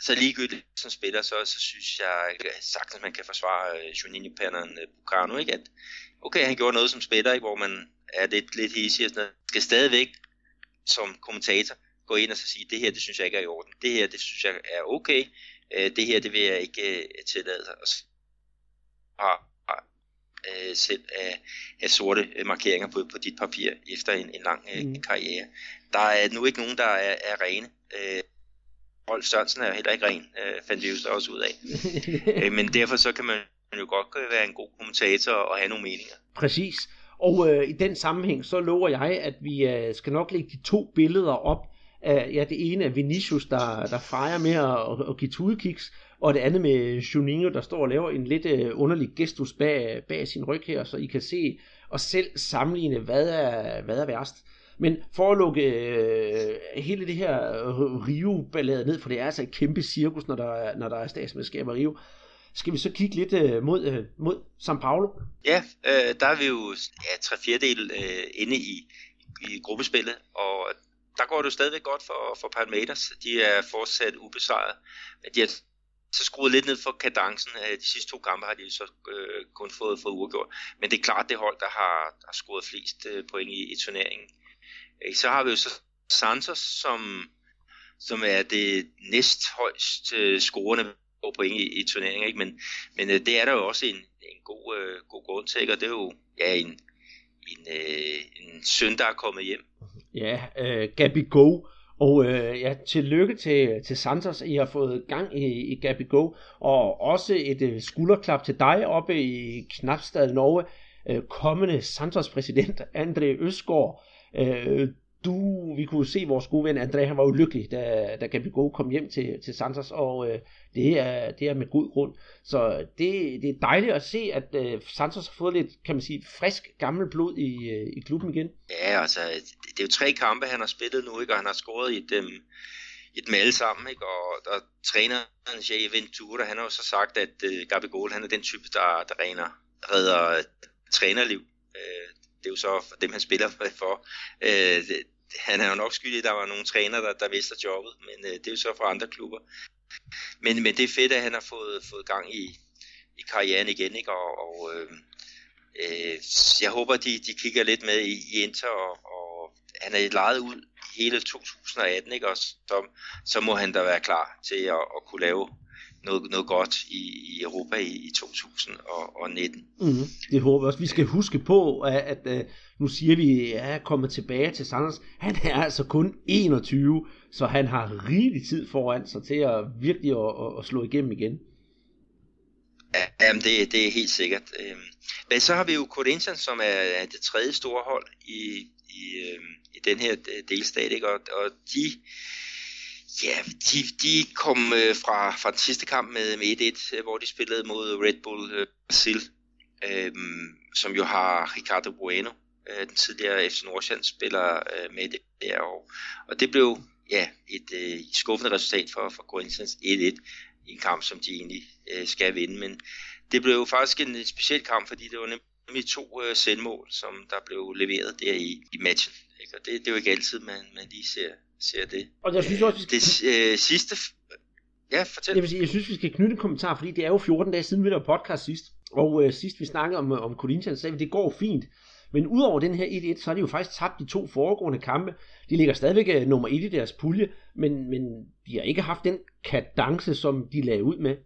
så ligegyldigt som spiller, så, så synes jeg sagtens, man kan forsvare uh, Juninho Pernambucano, uh, Bucano, ikke? At, okay, han gjorde noget som spiller, ikke? hvor man er lidt, lidt hissig og sådan noget. Skal stadigvæk som kommentator gå ind og så sige, det her, det synes jeg ikke er i orden. Det her, det synes jeg er okay. Uh, det her, det vil jeg ikke uh, tillade sig. Og så har uh, selv uh, have sorte markeringer på, på dit papir efter en, en lang mm. karriere. Der er nu ikke nogen, der er, er rene. Rolf Sørensen er jo heller ikke ren, øh, fandt vi jo så også ud af. (laughs) øh, men derfor så kan man jo godt være en god kommentator og have nogle meninger. Præcis. Og øh, i den sammenhæng, så lover jeg, at vi øh, skal nok lægge de to billeder op. Af, ja, det ene er Vinicius, der, der fejrer med at, at give tudekiks, og det andet med Juninho, der står og laver en lidt øh, underlig gestus bag, bag sin ryg her, så I kan se og selv sammenligne, hvad er, hvad er værst. Men for at lukke øh, hele det her øh, Rio-ballade ned, for det er altså et kæmpe cirkus, når der er, når der er statsmedskaber i Rio, skal vi så kigge lidt øh, mod, øh, mod São Paulo? Ja, øh, der er vi jo ja, tre fjerdedel øh, inde i, i gruppespillet, og der går det jo stadigvæk godt for, for Palmeiras. De er fortsat ubesejret. De har så skruet lidt ned for kadencen. Øh, de sidste to kampe har de så øh, kun fået, fået uafgjort. Men det er klart det hold, der har, der har scoret flest øh, point i, i turneringen. Ikke? så har vi jo så Santos, som, som er det næst højst øh, scorende point i, i turneringen. Ikke? Men, men øh, det er der jo også en, en god, øh, god grund til, og det er jo ja, en, en, øh, en søn, der er kommet hjem. Ja, øh, Gabi Go og øh, ja, tillykke til, til Santos, I har fået gang i, i Gabi Go, og også et øh, skulderklap til dig oppe i Knapstad, Norge, øh, kommende Santos-præsident André Øsgaard. Øh, du, vi kunne se vores gode ven André, han var ulykkelig, da, da Gabi Go kom hjem til, til Santos, og øh, det, er, det er med god grund. Så det, det er dejligt at se, at øh, Santos har fået lidt, kan man sige, frisk gammel blod i, øh, i klubben igen. Ja, altså, det er jo tre kampe, han har spillet nu, ikke? og han har scoret i dem, øhm, i dem alle sammen, ikke? og der træneren Jay Ventura, han har jo så sagt, at øh, Gabi Gold, han er den type, der, der rener, redder øh, trænerliv. Øh, det er jo så dem, han spiller (laughs) for. Øh, han er jo nok skyldig, at der var nogle træner, der, der mister jobbet, men øh, det er jo så fra andre klubber. Men, men det er fedt, at han har fået, fået gang i, i karrieren igen, ikke? og, og øh, øh, jeg håber, de, de kigger lidt med i, i Inter, og, og han er lejet ud hele 2018, ikke? og så, så må han da være klar til at, at kunne lave noget, noget godt i, i Europa i, i 2019. Mm, det håber jeg også. Vi skal huske på, at, at, at nu siger vi, at han er kommet tilbage til Sanders. Han er altså kun 21, så han har rigelig tid foran sig til at virkelig at, at, at slå igennem igen. Ja, jamen det, det er helt sikkert. Øhm, men så har vi jo Corinthians, som er det tredje store hold i, i, øhm, i den her delstat, ikke? Og, og de Ja, de, de kom øh, fra, fra den sidste kamp med, med 1-1, øh, hvor de spillede mod Red Bull øh, Brasil, øh, som jo har Ricardo Bueno, øh, den tidligere FC Nordsjælland spiller øh, med det der. Og, og det blev ja, et øh, skuffende resultat for, for Corinthians 1-1 i en kamp, som de egentlig øh, skal vinde. Men det blev jo faktisk en, en speciel kamp, fordi det var nemlig to øh, selvmål, som der blev leveret der i, i matchen. Ikke? Og det, det er jo ikke altid, man, man lige ser, ser det. Og jeg synes også, vi skal... Det øh, sidste... Ja, fortæl. Jeg, vil sige, jeg synes, vi skal knytte en kommentar, fordi det er jo 14 dage siden, vi lavede podcast sidst. Og øh, sidst vi snakkede om, om Corinthians, sagde vi, det går fint. Men udover den her 1-1, så har de jo faktisk tabt de to foregående kampe. De ligger stadigvæk uh, nummer 1 i deres pulje, men, men de har ikke haft den kadence, som de lagde ud med.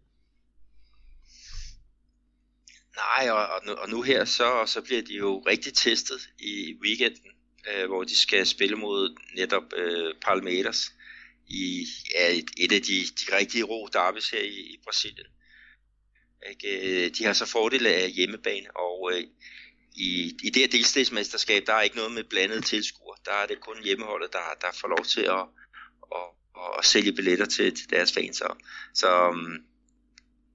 Nej, og, og, nu, og nu her, så, så bliver de jo rigtig testet i weekenden øh, hvor de skal spille mod netop øh, Palmeiras i ja, et, et af de, de rigtige ro derbys her i, i Brasilien. Ikke? Øh, de har så fordele af hjemmebane, og øh, i, i det her delstatsmesterskab, der er ikke noget med blandet tilskuer. Der er det kun hjemmeholdet, der, der får lov til at, at, at, at sælge billetter til, til deres fans. Så, så um,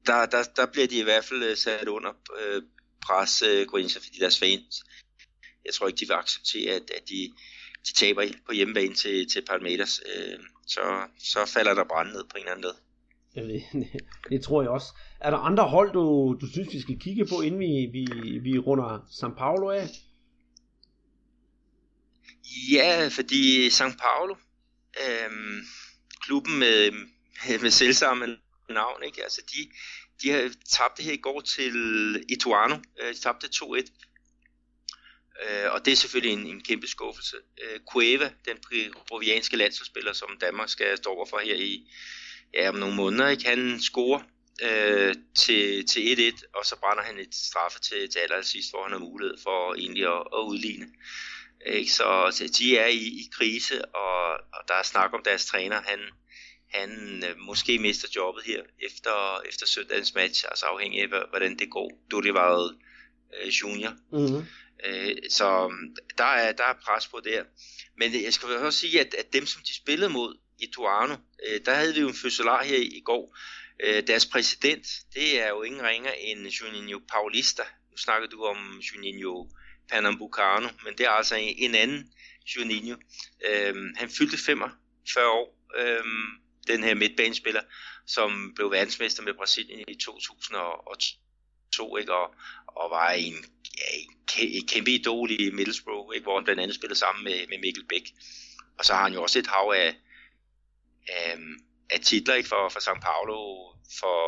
der, der, der bliver de i hvert fald øh, sat under øh, pres, øh, fordi deres fans jeg tror ikke, de vil acceptere, at, at de, de taber på hjemmebane til, til Palmeiras. Øh, så, så falder der brand ned på en eller anden led. Det, det, (laughs) det tror jeg også. Er der andre hold, du, du synes, vi skal kigge på, inden vi, vi, vi runder São Paulo af? Ja, fordi São Paulo, øh, klubben med, med selvsamme navn, ikke? Altså de, de har tabt det her i går til Ituano. Øh, de tabte 2-1 Øh, og det er selvfølgelig en, en kæmpe skuffelse. Øh, Cueva, den provianske landsholdsspiller, som Danmark skal stå over for her i ja, om nogle måneder, ikke? han scorer øh, til, til 1-1, og så brænder han et straffe til, til allersidst, hvor han har mulighed for egentlig at, at udligne. Ikke? Så, så de er i, i krise, og, og der er snak om deres træner. Han, han øh, måske mister jobbet her efter, efter søndagens match, altså afhængig af, hvordan det går. Du det var øh, junior. Mm-hmm. Øh, så mm, der er, der er pres på der. Men øh, jeg skal også sige, at, at dem, som de spillede mod i Tuano, øh, der havde vi jo en fødselar her i, i går. Øh, deres præsident, det er jo ingen ringer end Juninho Paulista. Nu snakker du om Juninho Pernambucano, men det er altså en, en anden Juninho. Øh, han fyldte 45 år, øh, den her midtbanespiller, som blev verdensmester med Brasilien i 2002, ikke? Og, og var en, ja, et kæmpe idol i Middlesbrough, ikke? hvor han blandt andet spillede sammen med, med Mikkel Bæk. Og så har han jo også et hav af, af, af titler ikke? For, for São Paulo, for,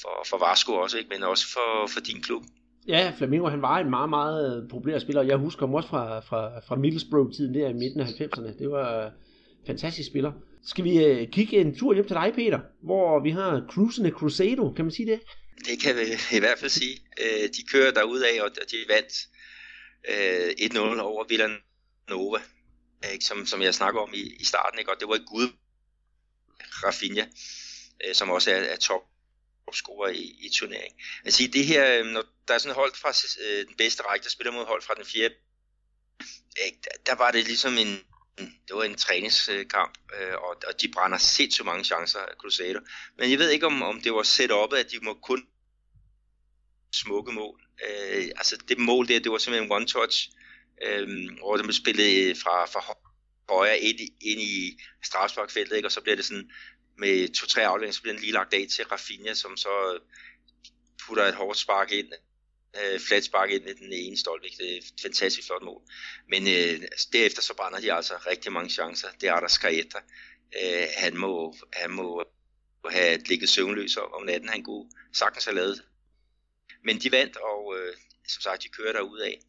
for, for Vasco også, ikke? men også for, for din klub. Ja, Flamingo, han var en meget, meget øh, populær spiller. Jeg husker ham også fra, fra, fra Middlesbrough-tiden der i midten af 90'erne. Det var en fantastisk spiller. Skal vi øh, kigge en tur hjem til dig, Peter, hvor vi har Cruisende Crusado, kan man sige det? Det kan vi i hvert fald sige. Øh, de kører af, og de vandt øh, uh, 1-0 over Villanova, ikke? Som, som jeg snakker om i, i starten, ikke? og det var et gud, Rafinha, uh, som også er, er top topscorer i, i turneringen. Altså siger, det her, når der er sådan hold fra øh, den bedste række, der spiller mod hold fra den fjerde, øh, der, der var det ligesom en, (clears throat) det var en træningskamp, øh, og, og de brænder sindssygt mange chancer Crusader. Men jeg ved ikke, om, om det var set op, at de må kun smukke mål. Øh, altså det mål der, det var simpelthen one touch, øh, hvor de spillede øh, fra, fra højre ind, ind i strafsparkfeltet, ikke? og så bliver det sådan med to-tre afleveringer, så bliver den lige lagt af til Rafinha, som så putter et hårdt spark ind, øh, flat spark ind i den ene stolpe. Det er et fantastisk flot mål. Men øh, altså, derefter så brænder de altså rigtig mange chancer. Det er der Skaeta. Øh, han, må, han må have ligget søvnløs om natten. Han kunne sagtens have lavet Men de vandt, og øh, som sagt, de kører derud af.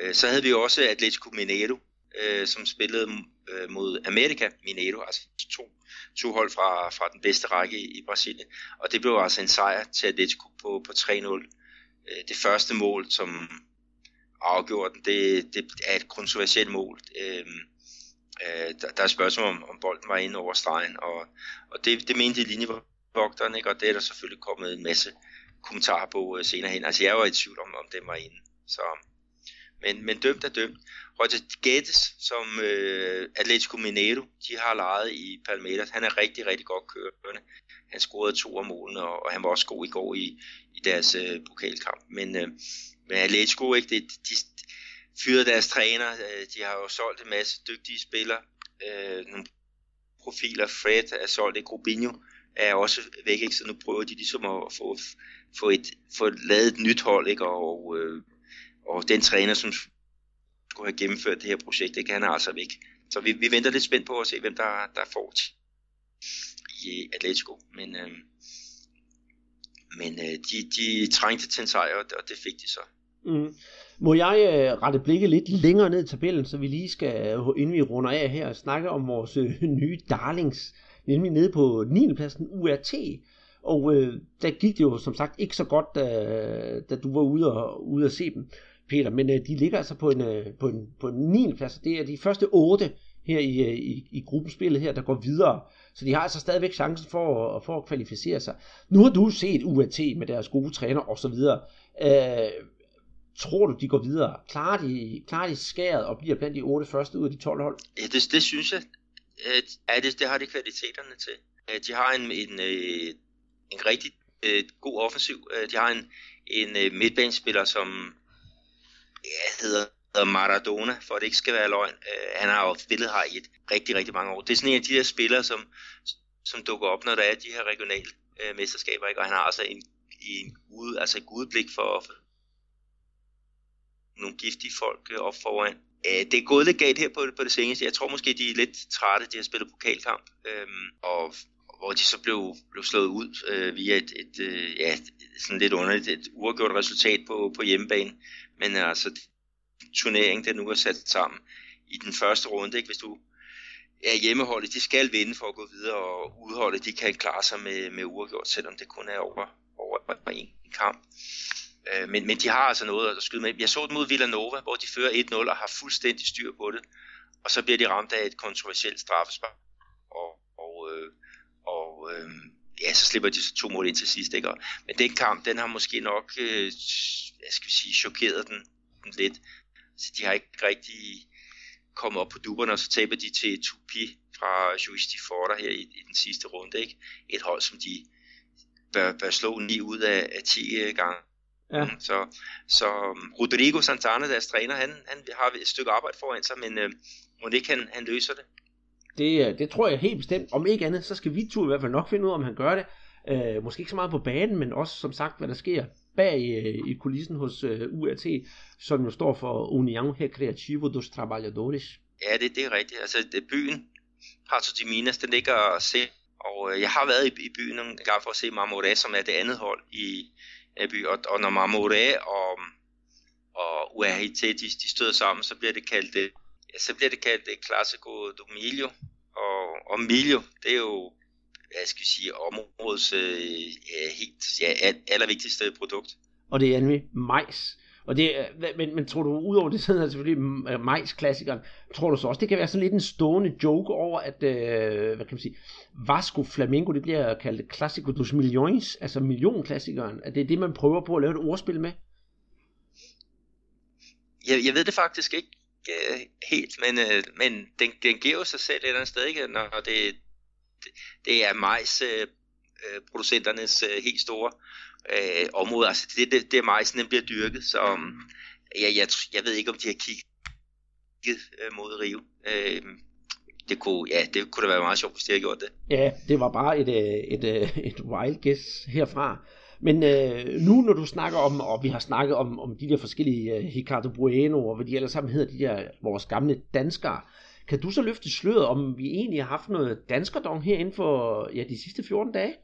Øh, så havde vi også Atletico Mineiro, øh, som spillede øh, mod America Mineiro, altså to, to hold fra, fra den bedste række i, i Brasilien. Og det blev altså en sejr til Atletico på, på 3-0. Øh, det første mål, som afgjorde den, det, det er et kontroversielt mål. Øh, øh, der, der er spørgsmål om, om bolden var inde over stregen, og, og det, det mente linjevogteren, ikke? og det er der selvfølgelig kommet en masse kommentarer på øh, senere hen. Altså jeg var i tvivl om, om det var inde. Så, men, men dømt er dømt. Roger Guedes, som øh, Atletico Mineiro, de har lejet i Palmeiras, han er rigtig, rigtig godt kørende. Han scorede to af målene, og, og han var også god i går i, i deres øh, pokalkamp. Men, øh, men Atletico, ikke, det, de, fyrede deres træner, øh, de har jo solgt en masse dygtige spillere, øh, nogle profiler, Fred er solgt, ikke? Rubinho er også væk, ikke? så nu prøver de ligesom at få, få, et, få lavet et nyt hold, ikke? og øh, og den træner, som skulle have gennemført det her projekt, det kan han altså væk. Så vi, vi venter lidt spændt på at se, hvem der, der får i Atletico. Men, øh, men øh, de, de trængte til en sejr, og det fik de så. Mm. Må jeg øh, rette blikket lidt længere ned i tabellen, så vi lige skal, øh, inden vi runder af her, snakke om vores øh, (laughs) nye darlings, nemlig nede på 9. pladsen URT. Og øh, der gik det jo som sagt ikke så godt, da, da du var ude og, ude at se dem. Peter, men øh, de ligger altså på en, øh, på en, på en 9. plads, det er de første 8 her i, øh, i, i gruppespillet her, der går videre. Så de har altså stadigvæk chancen for, at, for at kvalificere sig. Nu har du set UAT med deres gode træner og så videre. Øh, tror du, de går videre? Klarer de, klarer de skæret og bliver blandt de 8 første ud af de 12 hold? Ja, det, det synes jeg. Ja, det, det har de kvaliteterne til. Øh, de har en, en, øh, en rigtig øh, god offensiv. De har en, en midtbanespiller, som ja, hedder, Maradona, for at det ikke skal være løgn. Øh, han har jo spillet her i et rigtig, rigtig mange år. Det er sådan en af de der spillere, som, som dukker op, når der er de her regionale øh, mesterskaber, ikke? og han har altså en, en ude, altså et udblik for, for nogle giftige folk øh, op foran. Øh, det er gået lidt galt her på, på det seneste. Jeg tror måske, de er lidt trætte. De har spillet pokalkamp, øh, og hvor de så blev, blev slået ud øh, via et, et, øh, ja, sådan lidt underligt, et uafgjort resultat på, på hjemmebane. Men øh, altså, turneringen, den nu er sat sammen i den første runde, ikke? hvis du er hjemmeholdet, de skal vinde for at gå videre, og udholdet, de kan klare sig med, med uafgjort, selvom det kun er over, over en kamp. Øh, men, men de har altså noget at skyde med. Jeg så dem mod Villanova, hvor de fører 1-0 og har fuldstændig styr på det, og så bliver de ramt af et kontroversielt straffespark. Og, og, øh, og øh, ja, så slipper de to mål ind til sidst. Ikke? Men den kamp, den har måske nok, øh, jeg skal sige, chokeret den, den lidt. Så de har ikke rigtig kommet op på duberne, og så taber de til Tupi fra Juiz de Forder her i, i den sidste runde. Ikke? Et hold, som de bør, bør slå 9 ud af, af 10 gange. Ja. Så, så um, Rodrigo Santana, deres træner, han, han har et stykke arbejde foran sig, men øh, må ikke han, han løser det det. Øh, det tror jeg helt bestemt. Om ikke andet, så skal vi to i hvert fald nok finde ud af, om han gør det. Øh, måske ikke så meget på banen, men også som sagt, hvad der sker bag øh, i kulissen hos øh, URT, som jo står for União Recreativo dos Trabalhadores. Ja, det, det er rigtigt. Altså, det, byen Pato de Minas, den ligger se, og øh, jeg har været i, i byen en gang for at se Marmoré, som er det andet hold i, i byen, og, og når Marmoré og, og URT, de, de støder sammen, så bliver det kaldt det, ja, så bliver det kaldt det Classico do Milho, og, og Milho, det er jo hvad skal vi sige, områdets øh, helt ja, allervigtigste produkt. Og det er nemlig majs. Og det, men, men tror du, udover det, sådan er selvfølgelig majs-klassikeren, tror du så også, det kan være sådan lidt en stående joke over, at, øh, hvad kan man sige, Vasco Flamingo, det bliver kaldt Classico dos Millones, altså millionklassikeren, at det er det, man prøver på at lave et ordspil med? Jeg, jeg ved det faktisk ikke øh, helt, men, øh, men den, den giver jo sig selv et eller andet sted, ikke? når det, det, er majs øh, øh, producenternes øh, helt store øh, område. Altså det, det, det er majsen, den bliver dyrket, så um, jeg, jeg, jeg ved ikke, om de har kigget øh, mod Rio. Øh, det kunne, ja, det kunne da være meget sjovt, hvis de havde gjort det. Ja, det var bare et, øh, et, et, et wild guess herfra. Men øh, nu når du snakker om, og vi har snakket om, om de der forskellige uh, Ricardo Bueno, og hvad de ellers sammen hedder, de der vores gamle danskere, kan du så løfte sløret, om vi egentlig har haft noget danskerdom her inden for ja, de sidste 14 dage?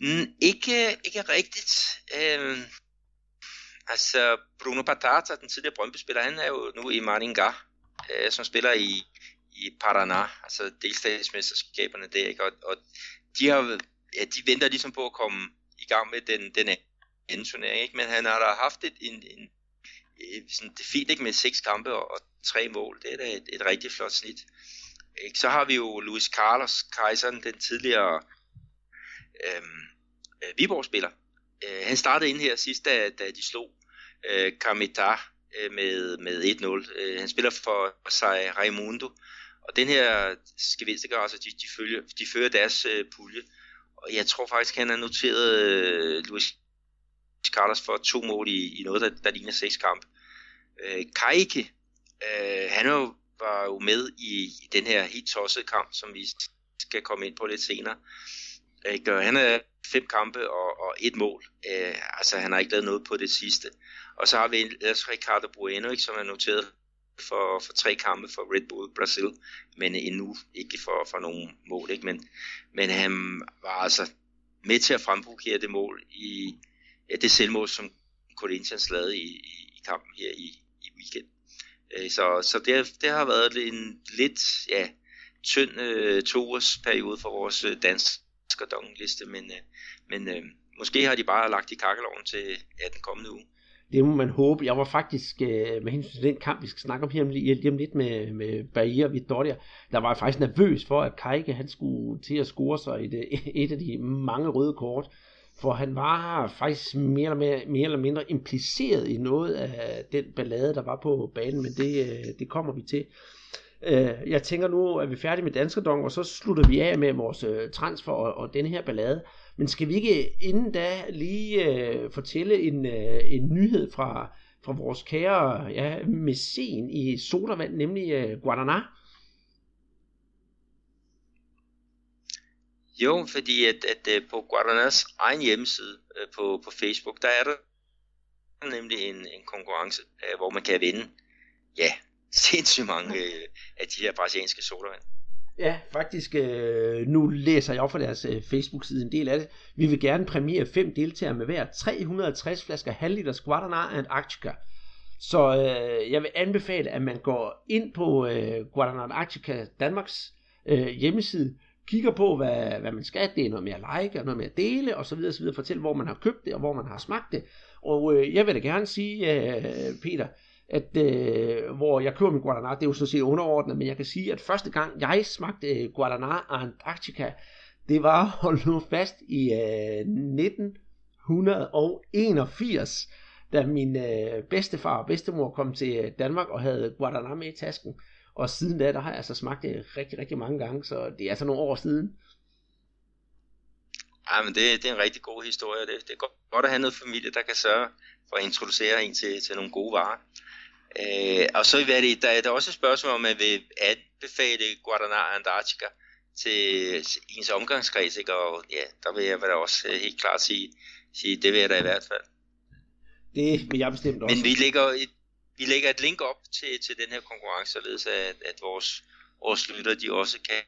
Mm, ikke, ikke rigtigt. Øhm, altså, Bruno Patata, den tidligere Brøndby-spiller, han er jo nu i Maringá, øh, som spiller i, i Paraná, altså delstatsmesterskaberne der, ikke? Og, og de, har, ja, de venter ligesom på at komme i gang med den, den anden turnering, ikke? men han har da haft et, en, en, sådan, det er fint ikke med seks kampe og, og tre mål. Det er da et, et rigtig flot snit. Ikke? Så har vi jo Luis Carlos Kejseren, den tidligere øhm, øh, Viborg-spiller. Øh, han startede ind her sidst, da, da de slog øh, Kamita øh, med, med 1-0. Øh, han spiller for sig Raimundo. Og den her Skevelstegger, altså de, de, følger, de fører deres øh, pulje. Og jeg tror faktisk, han har noteret øh, Luis Carlos for to mål i, i noget, der, der ligner seks kamp. Øh, Kaike, øh, han jo, var jo med i, i den her helt tossede kamp, som vi skal komme ind på lidt senere. Ikke? Og han er fem kampe og, og et mål. Øh, altså han har ikke lavet noget på det sidste. Og så har vi ellers Ricardo Bueno, ikke, som er noteret for, for tre kampe for Red Bull Brasil, men endnu ikke for, for nogen mål. Ikke? Men, men han var altså med til at fremprovokere det mål i ja, det selvmål, som Corinthians lavede i, i, i kampen her i, i weekend. Øh, så så det, det har været en lidt ja, tynd øh, toårsperiode for vores øh, danskerdongliste, men, øh, men øh, måske har de bare lagt i kakkeloven til ja, den kommende uge. Det må man håbe. Jeg var faktisk, øh, med hensyn til den kamp, vi skal snakke om her lige om lidt med, med Bahia og Vittoria, der var jeg faktisk nervøs for, at Kajke han skulle til at score sig et, øh, (laughs) et af de mange røde kort for han var faktisk mere eller, mere, mere eller mindre impliceret i noget af den ballade, der var på banen, men det, øh, det kommer vi til. Øh, jeg tænker nu, at vi er færdige med Danskerdong, og så slutter vi af med vores transfer og, og den her ballade. Men skal vi ikke inden da lige øh, fortælle en, øh, en nyhed fra, fra vores kære ja, messen i sodavand, nemlig øh, Guadana? Jo, fordi at, at, øh, på Guadanas egen hjemmeside øh, på, på Facebook, der er der nemlig en, en konkurrence, øh, hvor man kan vinde ja, (laughs) sindssygt mange af de her brasilianske sodavand. Ja, faktisk, øh, nu læser jeg op fra deres øh, Facebook-side en del af det. Vi vil gerne præmiere fem deltagere med hver 360 flasker halvliters Guaraná Antarctica. Så øh, jeg vil anbefale, at man går ind på øh, Guaraná Antarctica Danmarks øh, hjemmeside, kigger på, hvad, hvad man skal. Det er noget med at like, og noget med at dele, og så videre, så videre. Fortæl, hvor man har købt det, og hvor man har smagt det. Og øh, jeg vil da gerne sige, øh, Peter, at øh, hvor jeg køber min Guaraná, det er jo sådan set underordnet, men jeg kan sige, at første gang jeg smagte øh, Guaraná Antarctica, det var, (laughs) hold nu fast, i øh, 1981, da min øh, bedstefar og bedstemor kom til Danmark og havde Guaraná med i tasken. Og siden da, der har jeg altså smagt det rigtig, rigtig mange gange, så det er altså nogle år siden. Ja, men det, det er en rigtig god historie. Det, det er godt at have noget familie, der kan sørge for at introducere en til, til nogle gode varer. Øh, og så er det, der er der også et spørgsmål om, at vil anbefale Guadalajara Antarctica til ens omgangskreds, ikke? og ja, der vil jeg da også øh, helt klart sige, sige, det vil jeg da i hvert fald. Det vil jeg bestemt også. Men vi lægger et, vi lægger et link op til, til den her konkurrence, således at, at vores, vores lytter, de også kan,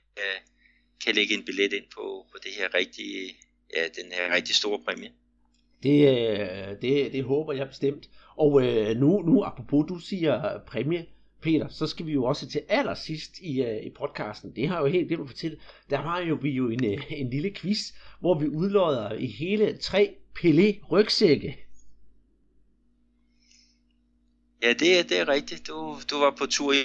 kan lægge en billet ind på, på det her rigtige, ja, den her rigtig store præmie. Det, øh, det, det håber jeg bestemt. Og øh, nu, nu apropos, du siger præmie, Peter, så skal vi jo også til allersidst i, uh, i podcasten. Det har jo helt det, du fortælle. Der var jo vi jo en, uh, en lille quiz, hvor vi udlodder i hele tre Pelé rygsække. Ja, det, er, det er rigtigt. Du, du var på tur i,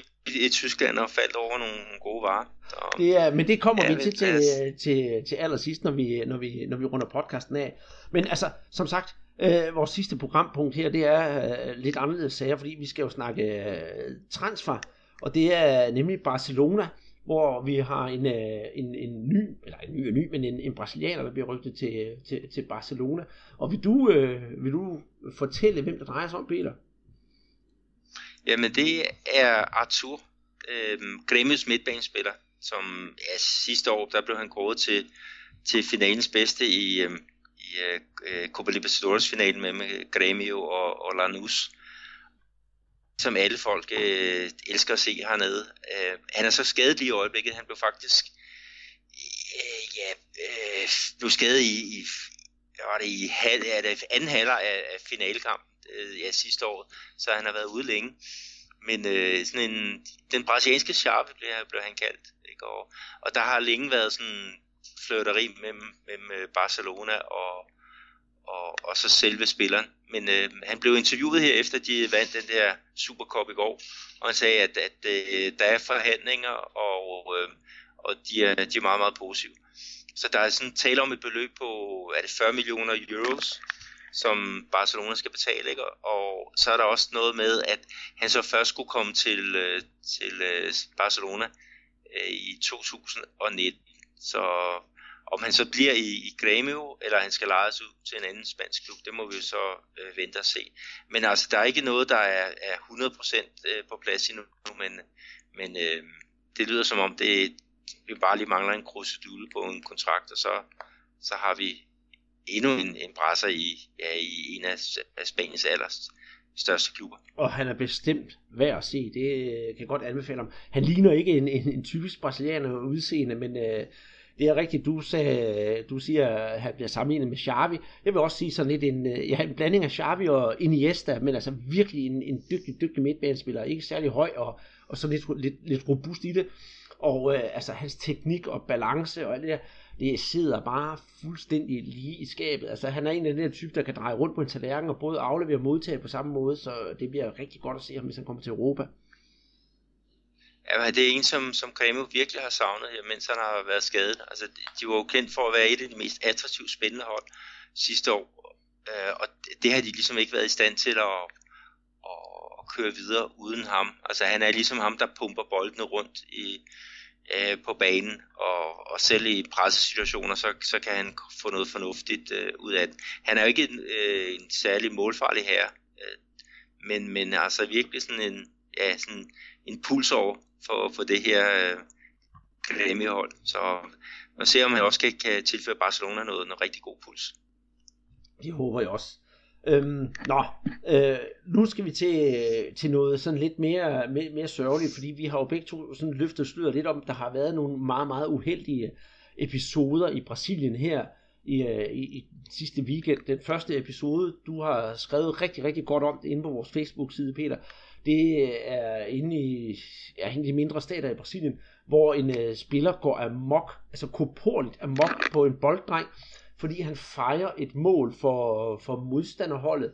i Tyskland og faldt over nogle, nogle gode varer. Så, det er, men det kommer ja, vi til, til, til, til allersidst, når vi, når, vi, når vi runder podcasten af. Men altså, som sagt, øh, vores sidste programpunkt her, det er øh, lidt anderledes sager, fordi vi skal jo snakke øh, transfer, og det er nemlig Barcelona, hvor vi har en, øh, en, en ny, eller en ny og ny, men en, en brasilianer, der bliver rygtet til, til, til Barcelona. Og vil du, øh, vil du fortælle, hvem der drejer sig om, Peter? Jamen det er Arthur, øh, Grimmes midtbanespiller, som ja, sidste år, der blev han kåret til, til finalens bedste i, øh, Øh, øh, Copa Libertadores finalen med, med øh, Grêmio og, og Lanús som alle folk øh, elsker at se hernede. Øh, han er så skadet lige i øjeblikket. Han blev faktisk øh, ja, øh, blev skadet i, i, var det i halv, ja, det anden halvleg af, af finalekampen øh, ja, sidste år, så han har været ude længe. Men øh, sådan en, den brasilianske charme blev, blev han kaldt. Ikke? Og, og der har længe været sådan flirteri mellem, mellem øh, Barcelona og, og, og så selve spilleren. Men øh, han blev interviewet her efter de vandt den der Supercup i går, og han sagde, at, at øh, der er forhandlinger, og, øh, og de, er, de er meget, meget positive. Så der er sådan tale om et beløb på, er det 40 millioner euros, som Barcelona skal betale, ikke? og så er der også noget med, at han så først skulle komme til, øh, til øh, Barcelona i 2019. Så om han så bliver i, i Grêmio, eller han skal lejes ud til en anden spansk klub, det må vi jo så øh, vente og se. Men altså, der er ikke noget, der er, er 100% øh, på plads endnu, men, men øh, det lyder som om, det, vi bare lige mangler en krusedulle på en kontrakt, og så, så har vi endnu en, en brasser i, ja, i en af, af Spaniens aller største klubber. Og han er bestemt værd at se, det kan jeg godt anbefale ham. Han ligner ikke en, en, en typisk brasilianer udseende, men øh, det er rigtigt, du, sagde, du siger, at han bliver sammenlignet med Xavi. Jeg vil også sige sådan lidt en, øh, ja, en blanding af Xavi og Iniesta, men altså virkelig en, en dygtig, dygtig midtbanespiller. Ikke særlig høj og, og så lidt, lidt, lidt robust i det. Og øh, altså hans teknik og balance og alt det der, det sidder bare fuldstændig lige i skabet. Altså han er en af de der typer, der kan dreje rundt på en tallerken og både aflevere og modtage på samme måde, så det bliver rigtig godt at se ham, hvis han kommer til Europa. Ja, det er en, som, som Kremo virkelig har savnet her, mens han har været skadet. Altså, de var jo kendt for at være et af de mest attraktive spændende hold sidste år, øh, og det har de ligesom ikke været i stand til at, at, at køre videre uden ham. Altså, han er ligesom ham, der pumper boldene rundt i, øh, på banen, og, og selv i pressesituationer, så, så kan han få noget fornuftigt øh, ud af det. Han er jo ikke en, øh, en særlig målfarlig herre, øh, men, men altså virkelig sådan en, ja, sådan en puls over for, for det her øh, Grêmio-hold. Så man ser, om han også kan, kan tilføre Barcelona noget, noget rigtig god puls. Det håber jeg også. Øhm, nå, øh, nu skal vi til, til noget sådan lidt mere, mere, mere sørgeligt, fordi vi har jo begge to sådan løftet sløret lidt om, der har været nogle meget, meget uheldige episoder i Brasilien her Øh, i, i, i sidste weekend. Den første episode, du har skrevet rigtig, rigtig godt om det inde på vores Facebook-side, Peter det øh, er inde i, ja, inde i de mindre stater i Brasilien, hvor en øh, spiller går amok, altså korporligt amok på en bolddreng, fordi han fejrer et mål for, for modstanderholdet.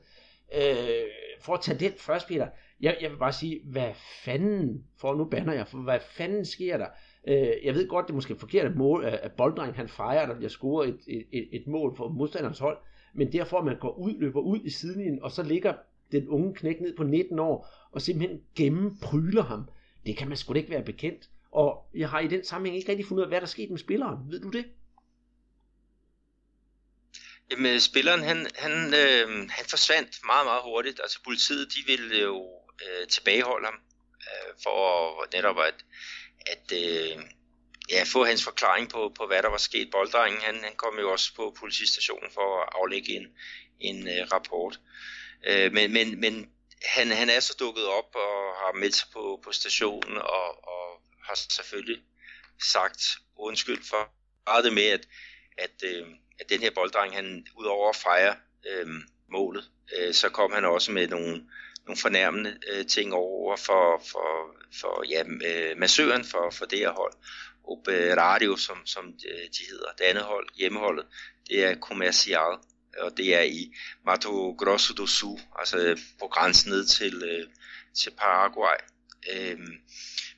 Øh, for at tage den først, Peter, jeg, jeg vil bare sige, hvad fanden, for nu banner jeg, for hvad fanden sker der? Øh, jeg ved godt, det er måske forkert at, mål, at bolddreng han fejrer, der bliver scoret et, et, et, et mål for modstanderens hold, men derfor at man går ud, løber ud i sidelinjen, og så ligger den unge knæk ned på 19 år, og simpelthen gennempryler ham. Det kan man sgu da ikke være bekendt. Og jeg har i den sammenhæng ikke rigtig fundet ud af, hvad der er sket med spilleren. Ved du det? Jamen, spilleren, han, han, øh, han forsvandt meget, meget hurtigt. Altså, politiet, de ville jo øh, tilbageholde ham, øh, for netop at, at øh, ja, få hans forklaring på, på, hvad der var sket. Bolddrengen, han, han kom jo også på politistationen for at aflægge en, en øh, rapport. Øh, men, men, men han, han er så dukket op og har meldt sig på, på stationen og, og har selvfølgelig sagt undskyld for det med, at, at, øh, at den her bolddreng, han udover at fejre øh, målet, øh, så kom han også med nogle, nogle fornærmende øh, ting over for, for, for ja, øh, massøren for, for det her hold. Radio, som, som øh, de hedder. Det andet hold, hjemmeholdet, det er Comercial, og det er i Mato Grosso do Sul, altså øh, på grænsen ned til, øh, til Paraguay. Øhm,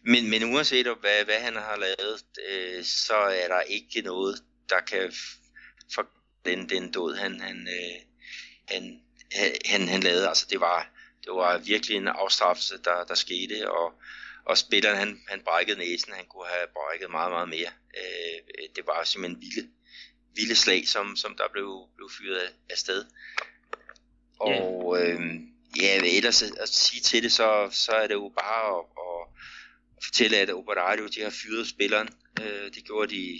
men, men uanset hvad, hvad han har lavet, øh, så er der ikke noget, der kan for den, den død, han, han, øh, han, han, han lavede. Altså det var, det var virkelig en afstraffelse, der, der skete, og, og spilleren han, han brækkede næsen, han kunne have brækket meget, meget mere. Øh, det var simpelthen vilde, vilde slag, som, som der blev, blev fyret af, sted. Og yeah. øh, ja, ellers at, at sige til det, så, så er det jo bare at, at, at fortælle, at Operario, de har fyret spilleren. Øh, det gjorde de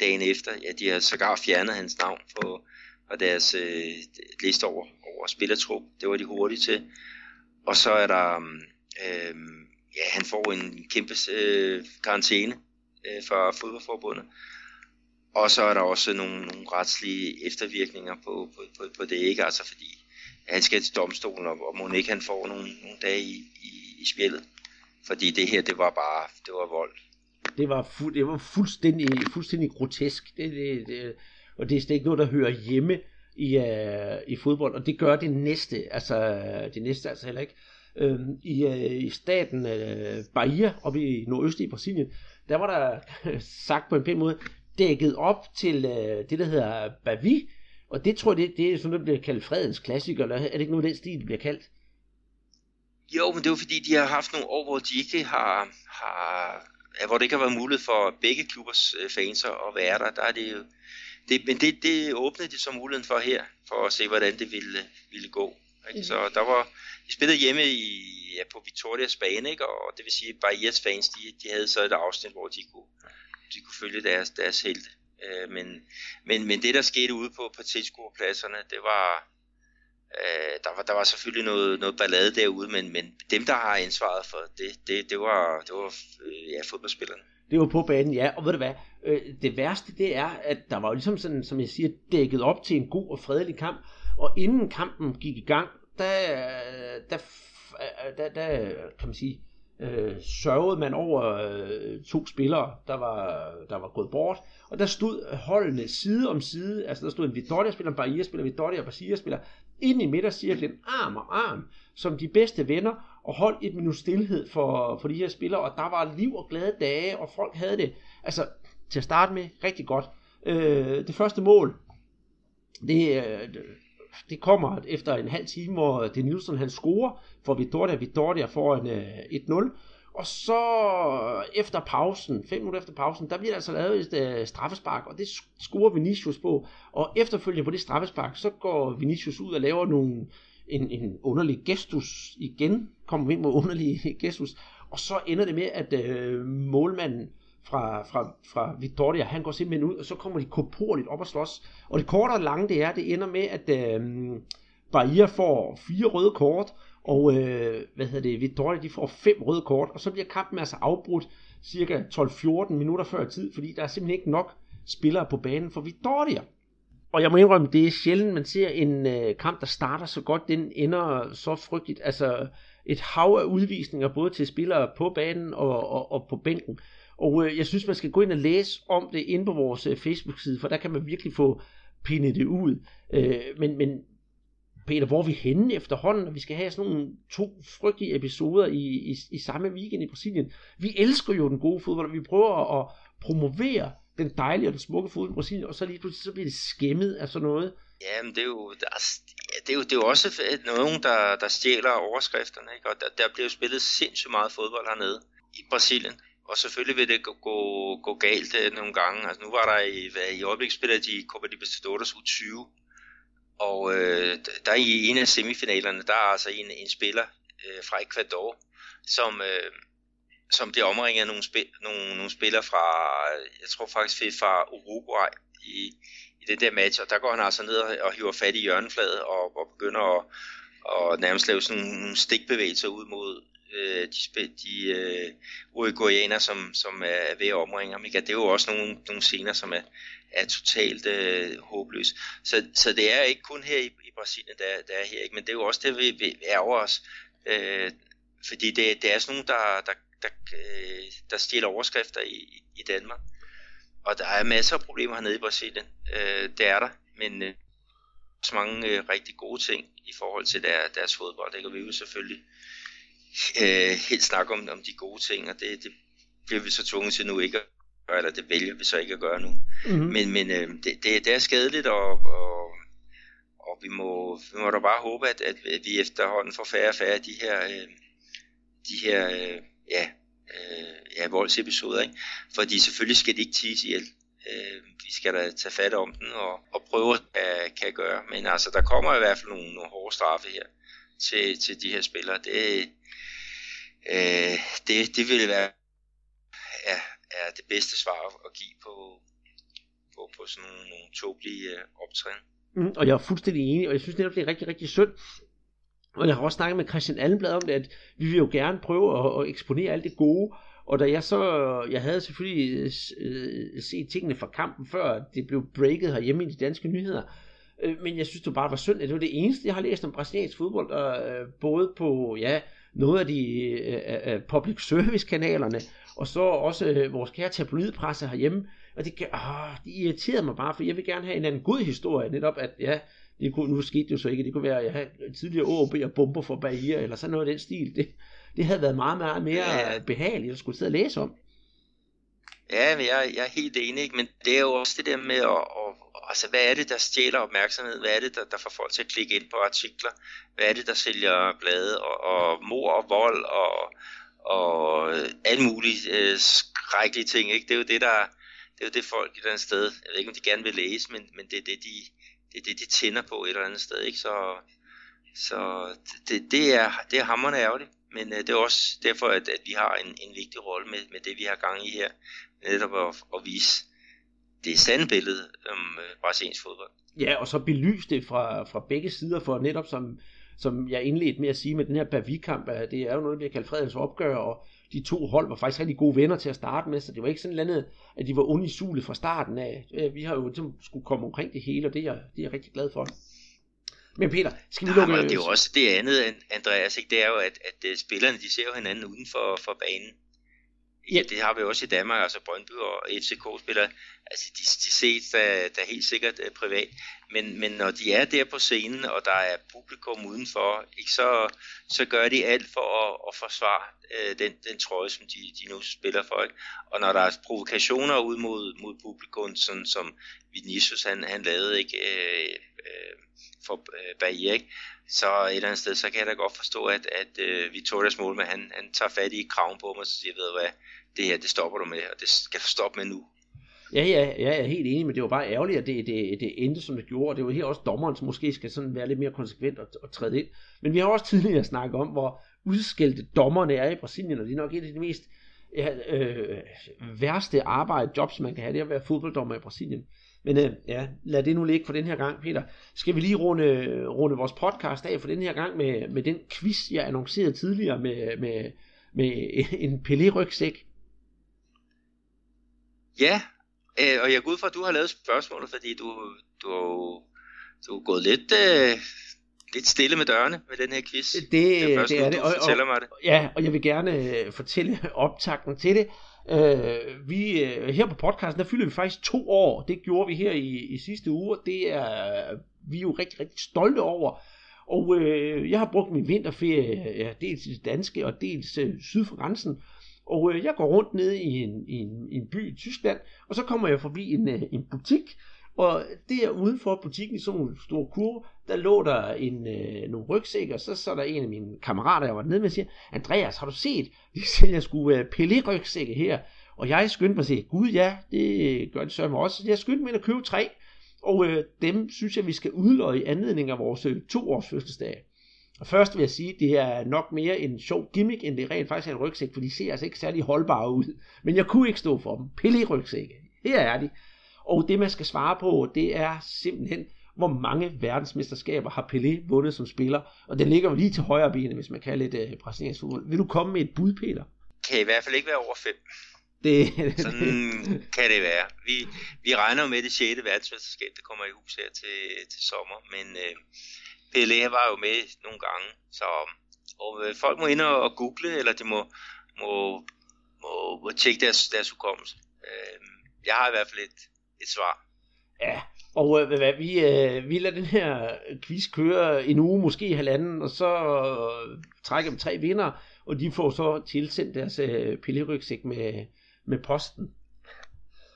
dagen efter. Ja, de har sågar fjernet hans navn på, og deres øh, liste over, over spillertrup. Det var de hurtige til. Og så er der, mm, øh, ja, han får en kæmpe øh, karantæne øh, fra fodboldforbundet. Og så er der også nogle, nogle retslige eftervirkninger på, på, på, på det, ikke? Altså fordi han skal til domstolen, og, og må ikke han får nogle, nogle dage i, i, i spillet. Fordi det her, det var bare, det var vold. Det var, fu- det var fuldstændig, fuldstændig grotesk. Det, det, det, og det er slet ikke noget, der hører hjemme i, uh, i fodbold, og det gør det næste, altså det næste altså heller ikke. Uh, i, uh, I staten uh, Bahia, oppe i nordøst i Brasilien, der var der (laughs) sagt på en pæn måde, dækket op til uh, det, der hedder Bavi, og det tror jeg, det, det er sådan noget, der bliver kaldt fredens klassiker, eller er det ikke noget den stil, det bliver kaldt? Jo, men det var fordi, de har haft nogle år, hvor de ikke har, har hvor det ikke har været muligt for begge klubbers fans at være der. der er det jo, det, men det, det åbnede de så muligheden for her, for at se, hvordan det ville, ville gå. Ikke? Mm. Så der var, de spillede hjemme i, ja, på Victorias bane, ikke? og det vil sige, at Barriers fans, de, de havde så et afsnit, hvor de kunne, de kunne følge deres, deres held. Øh, men, men, men det, der skete ude på, på tilskuerpladserne, det var, Øh, der, var, der var selvfølgelig noget, noget ballade derude, men, men dem, der har ansvaret for det, det, det var, det var øh, ja, fodboldspillerne. Det var på banen, ja. Og ved du hvad, øh, det værste det er, at der var jo ligesom sådan, som jeg siger, dækket op til en god og fredelig kamp. Og inden kampen gik i gang, der, der, der, der kan man sige, øh, sørgede man over øh, to spillere, der var, der var gået bort. Og der stod holdene side om side, altså der stod en Vidoria-spiller, en Bahia-spiller, Vidoria og Barriere-spiller, ind i midtercirklen, arm og arm, som de bedste venner, og holdt et minut stillhed for, for de her spillere, og der var liv og glade dage, og folk havde det, altså til at starte med, rigtig godt. Øh, det første mål, det, øh, det kommer efter en halv time, hvor Denilson han scorer for Vittoria, Vittoria får en øh, 1-0, og så efter pausen, fem minutter efter pausen, der bliver der altså lavet et uh, straffespark, og det scorer Vinicius på. Og efterfølgende på det straffespark, så går Vinicius ud og laver nogle, en, en underlig gestus igen, kommer ind med underlig (laughs) gestus, og så ender det med, at uh, målmanden fra, fra, fra Victoria, han går simpelthen ud, og så kommer de korporligt op og slås. Og det korte og lange det er, det ender med, at øh, Bahia får fire røde kort, og øh, hvad hedder det, Vittoria, de får fem røde kort, og så bliver kampen altså afbrudt cirka 12-14 minutter før tid, fordi der er simpelthen ikke nok spillere på banen for Vittoria. Og jeg må indrømme, det er sjældent, man ser en øh, kamp, der starter så godt, den ender så frygteligt. Altså et hav af udvisninger, både til spillere på banen og, og, og på bænken. Og øh, jeg synes, man skal gå ind og læse om det inde på vores øh, Facebook-side, for der kan man virkelig få pindet det ud. Øh, men, men Peter, hvor er vi henne efterhånden, og vi skal have sådan nogle to frygtelige episoder i, i, i samme weekend i Brasilien. Vi elsker jo den gode fodbold, og vi prøver at promovere den dejlige og den smukke fodbold i Brasilien, og så lige pludselig så bliver det skæmmet af sådan noget. Jamen, det er jo, altså, det er jo, det er jo også nogen, der, der stjæler overskrifterne, ikke? og der, der bliver jo spillet sindssygt meget fodbold hernede i Brasilien og selvfølgelig vil det gå, gå, gå galt øh, nogle gange. Altså nu var der i, hvad, i øjeblik spiller de Copa Libertadores U20, og øh, der i en af semifinalerne, der er altså en, en spiller øh, fra Ecuador, som, øh, som bliver omringet af nogle, spil, nogle, nogle spillere fra, jeg tror faktisk fra Uruguay i, i den der match, og der går han altså ned og hiver fat i hjørnefladet og, og begynder at og nærmest lave sådan nogle stikbevægelser ud mod øh, de, de øh, som, som er ved at omringe ham. Ikke? Det er jo også nogle, nogle scener, som er, er totalt øh, håbløse. Så, så det er ikke kun her i, i Brasilien, der, der er her, ikke? men det er jo også det, vi, vi ærger os. Øh, fordi det, det er sådan nogle, der, der, der, øh, der stjæler overskrifter i, i Danmark. Og der er masser af problemer hernede i Brasilien. Øh, det er der. Men øh, også mange øh, rigtig gode ting i forhold til der, deres fodbold. Det kan vi jo selvfølgelig øh, helt snakke om, om de gode ting, og det, det bliver vi så tvunget til nu ikke at gøre, eller det vælger vi så ikke at gøre nu. Mm-hmm. Men, men øh, det, det, det er skadeligt, og, og, og vi, må, vi må da bare håbe, at, at vi efterhånden får færre og færre af de her, øh, de her øh, ja, øh, ja, voldsepisoder, ikke? fordi selvfølgelig skal de ikke tige ihjel. Øh, vi skal da tage fat om den og, og prøve at kan gøre. Men altså, der kommer i hvert fald nogle, nogle hårde straffe her til, til de her spillere. Det, øh, det, det ville være ja, er det bedste svar at give på, på, på sådan nogle, nogle tåbelige øh, optrin. Mm, og jeg er fuldstændig enig, og jeg synes netop, det er rigtig, rigtig synd. Og jeg har også snakket med Christian Allenblad om det, at vi vil jo gerne prøve at, at eksponere alt det gode, og da jeg så, jeg havde selvfølgelig øh, øh, set tingene fra kampen før, det blev breaket herhjemme i de danske nyheder, øh, men jeg synes det bare var synd, at det var det eneste, jeg har læst om brasiliansk fodbold, og, øh, både på, ja, noget af de øh, public service kanalerne, og så også øh, vores kære tabloidpresse herhjemme, og det, åh, det irriterede mig bare, for jeg vil gerne have en anden god historie, netop at, ja, det kunne, nu skete det jo så ikke, det kunne være, at jeg havde tidligere OB og bomber for Bahia, eller sådan noget af den stil, det, det havde været meget, meget mere ja. behageligt at skulle sidde og læse om. Ja, men jeg, jeg er helt enig, ikke? men det er jo også det der med at, at altså, hvad er det, der stjæler opmærksomhed? Hvad er det, der, der får folk til at klikke ind på artikler? Hvad er det, der sælger blade og, og mor og vold og, og alle mulige øh, skrækkelige ting? Ikke? Det er jo det, der det er jo det folk et eller andet sted, jeg ved ikke, om de gerne vil læse, men, men det er det, de, det er det, de tænder på et eller andet sted. Ikke? Så, så det, det, er, det er hammerne ærgerligt. Men øh, det er også derfor, at, at vi har en, en vigtig rolle med, med det, vi har gang i her. Netop at, at vise det sande billede om øh, brasiliansk fodbold. Ja, og så belyse det fra, fra begge sider, for netop som, som jeg indledte med at sige med den her Bavi-kamp, at det er jo noget, vi har kaldt fredens opgør, og de to hold var faktisk rigtig gode venner til at starte med, så det var ikke sådan andet, at de var unisule fra starten af. Vi har jo ligesom skulle komme omkring det hele, og det er, det er jeg rigtig glad for. Men Peter, skal vi lukke... Det er jo også det andet, Andreas, ikke? det er jo, at, at øh, spillerne de ser jo hinanden uden for, for banen. Ja. Det har vi også i Danmark, altså Brøndby og FCK spiller, altså de, de ses da, da helt sikkert uh, privat, men, men når de er der på scenen, og der er publikum udenfor, ikke, så, så gør de alt for at, at forsvare uh, den, den trøje, som de, de nu spiller for. Ikke? Og når der er provokationer ud mod, mod publikum, sådan som Vinicius han, han lavede ikke, uh, for uh, Bahia, ikke? så et eller andet sted, så kan jeg da godt forstå, at, at uh, Vitorias målmand, han, han tager fat i kraven på mig og siger, ved hvad, det her, det stopper du med, og det skal du stoppe med nu. Ja, ja, ja, jeg er helt enig, men det var bare ærgerligt, at det, det, det endte, som det gjorde. Det var her også dommeren, som måske skal sådan være lidt mere konsekvent og, og træde ind. Men vi har også tidligere snakket om, hvor udskældte dommerne er i Brasilien, og det er nok et af de mest ja, øh, værste arbejde, jobs, man kan have, det er at være fodbolddommer i Brasilien. Men øh, ja, lad det nu ligge for den her gang, Peter. Skal vi lige runde, runde vores podcast af for den her gang med, med den quiz, jeg annoncerede tidligere med, med, med en Pelé-rygsæk? Ja, øh, og jeg går ud fra, at du har lavet spørgsmålet, fordi du, du, du er gået lidt, øh, lidt stille med dørene med den her quiz. Det, det er, det, er det. Og, og, mig det. Ja, og jeg vil gerne øh, fortælle optakten til det. Øh, vi, øh, her på podcasten, der fylder vi faktisk to år. Det gjorde vi her i, i sidste uge. Det er vi er jo rigtig, rigtig stolte over. Og øh, jeg har brugt min vinterferie, ja, dels i det danske og dels øh, syd for grænsen. Og øh, jeg går rundt nede i en, i, en, i en by i Tyskland, og så kommer jeg forbi en, øh, en butik, og der udenfor uden for butikken i sådan en stor kurve, der lå der en, øh, nogle rygsække, og så, så er der en af mine kammerater, jeg var nede med, og siger, Andreas, har du set, de sælger sgu øh, pille-rygsække her? Og jeg skyndte mig at sige, gud ja, det gør de sørme også. Jeg skyndte mig at købe tre, og øh, dem synes jeg, vi skal udløje i anledning af vores øh, to-års fødselsdag. Og først vil jeg sige, at det er nok mere en sjov gimmick, end det rent faktisk er en rygsæk, for de ser altså ikke særlig holdbare ud. Men jeg kunne ikke stå for dem. Pille rygsække. Her er de. Og det man skal svare på, det er simpelthen, hvor mange verdensmesterskaber har Pelé vundet som spiller. Og den ligger jo lige til højre benet, hvis man kan lidt uh, brasiliansk. Vil du komme med et bud, Peter? Kan i hvert fald ikke være over fem. Det, Sådan kan det være. Vi, vi regner med det 6. verdensmesterskab, der kommer i hus her til, til sommer, men uh, Pelé var jo med nogle gange, så og, øh, folk må ind og, og google, eller de må, må, må, må tjekke deres, deres hukommelse. Uh, jeg har i hvert fald et, et svar. Ja, og øh, hvad, vi, øh, vi lader den her quiz køre en uge, måske halvanden, og så øh, trækker vi tre vinder, og de får så tilsendt deres øh, pillerygsæk med, med posten.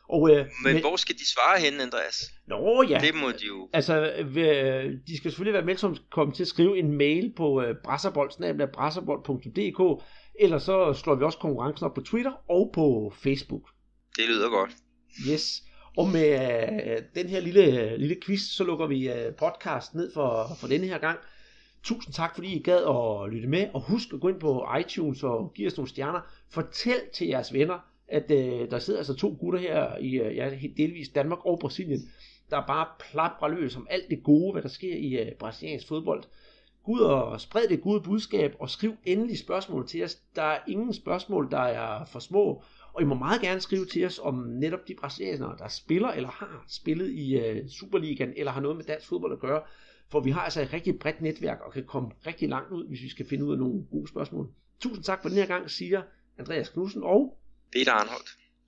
Og, øh, men, men hvor skal de svare hen, Andreas? Nå ja. Det må de jo. Altså, øh, de skal selvfølgelig være komme til at skrive en mail på øh, brasserbold.dk, eller så slår vi også konkurrencen op på Twitter og på Facebook. Det lyder godt. Yes. Og med øh, den her lille, lille quiz, så lukker vi øh, podcast ned for, for denne her gang. Tusind tak, fordi I gad at lytte med, og husk at gå ind på iTunes og give os nogle stjerner. Fortæl til jeres venner, at øh, der sidder altså to gutter her i øh, ja, delvis Danmark og Brasilien, der bare plapper løs om alt det gode, hvad der sker i øh, brasiliansk fodbold. Gud og spred det gode budskab, og skriv endelig spørgsmål til os. Der er ingen spørgsmål, der er for små, og I må meget gerne skrive til os om netop de brasilianere, der spiller eller har spillet i øh, Superligaen, eller har noget med dansk fodbold at gøre. For vi har altså et rigtig bredt netværk, og kan komme rigtig langt ud, hvis vi skal finde ud af nogle gode spørgsmål. Tusind tak for den her gang, siger Andreas Knudsen og Peter Arnholdt.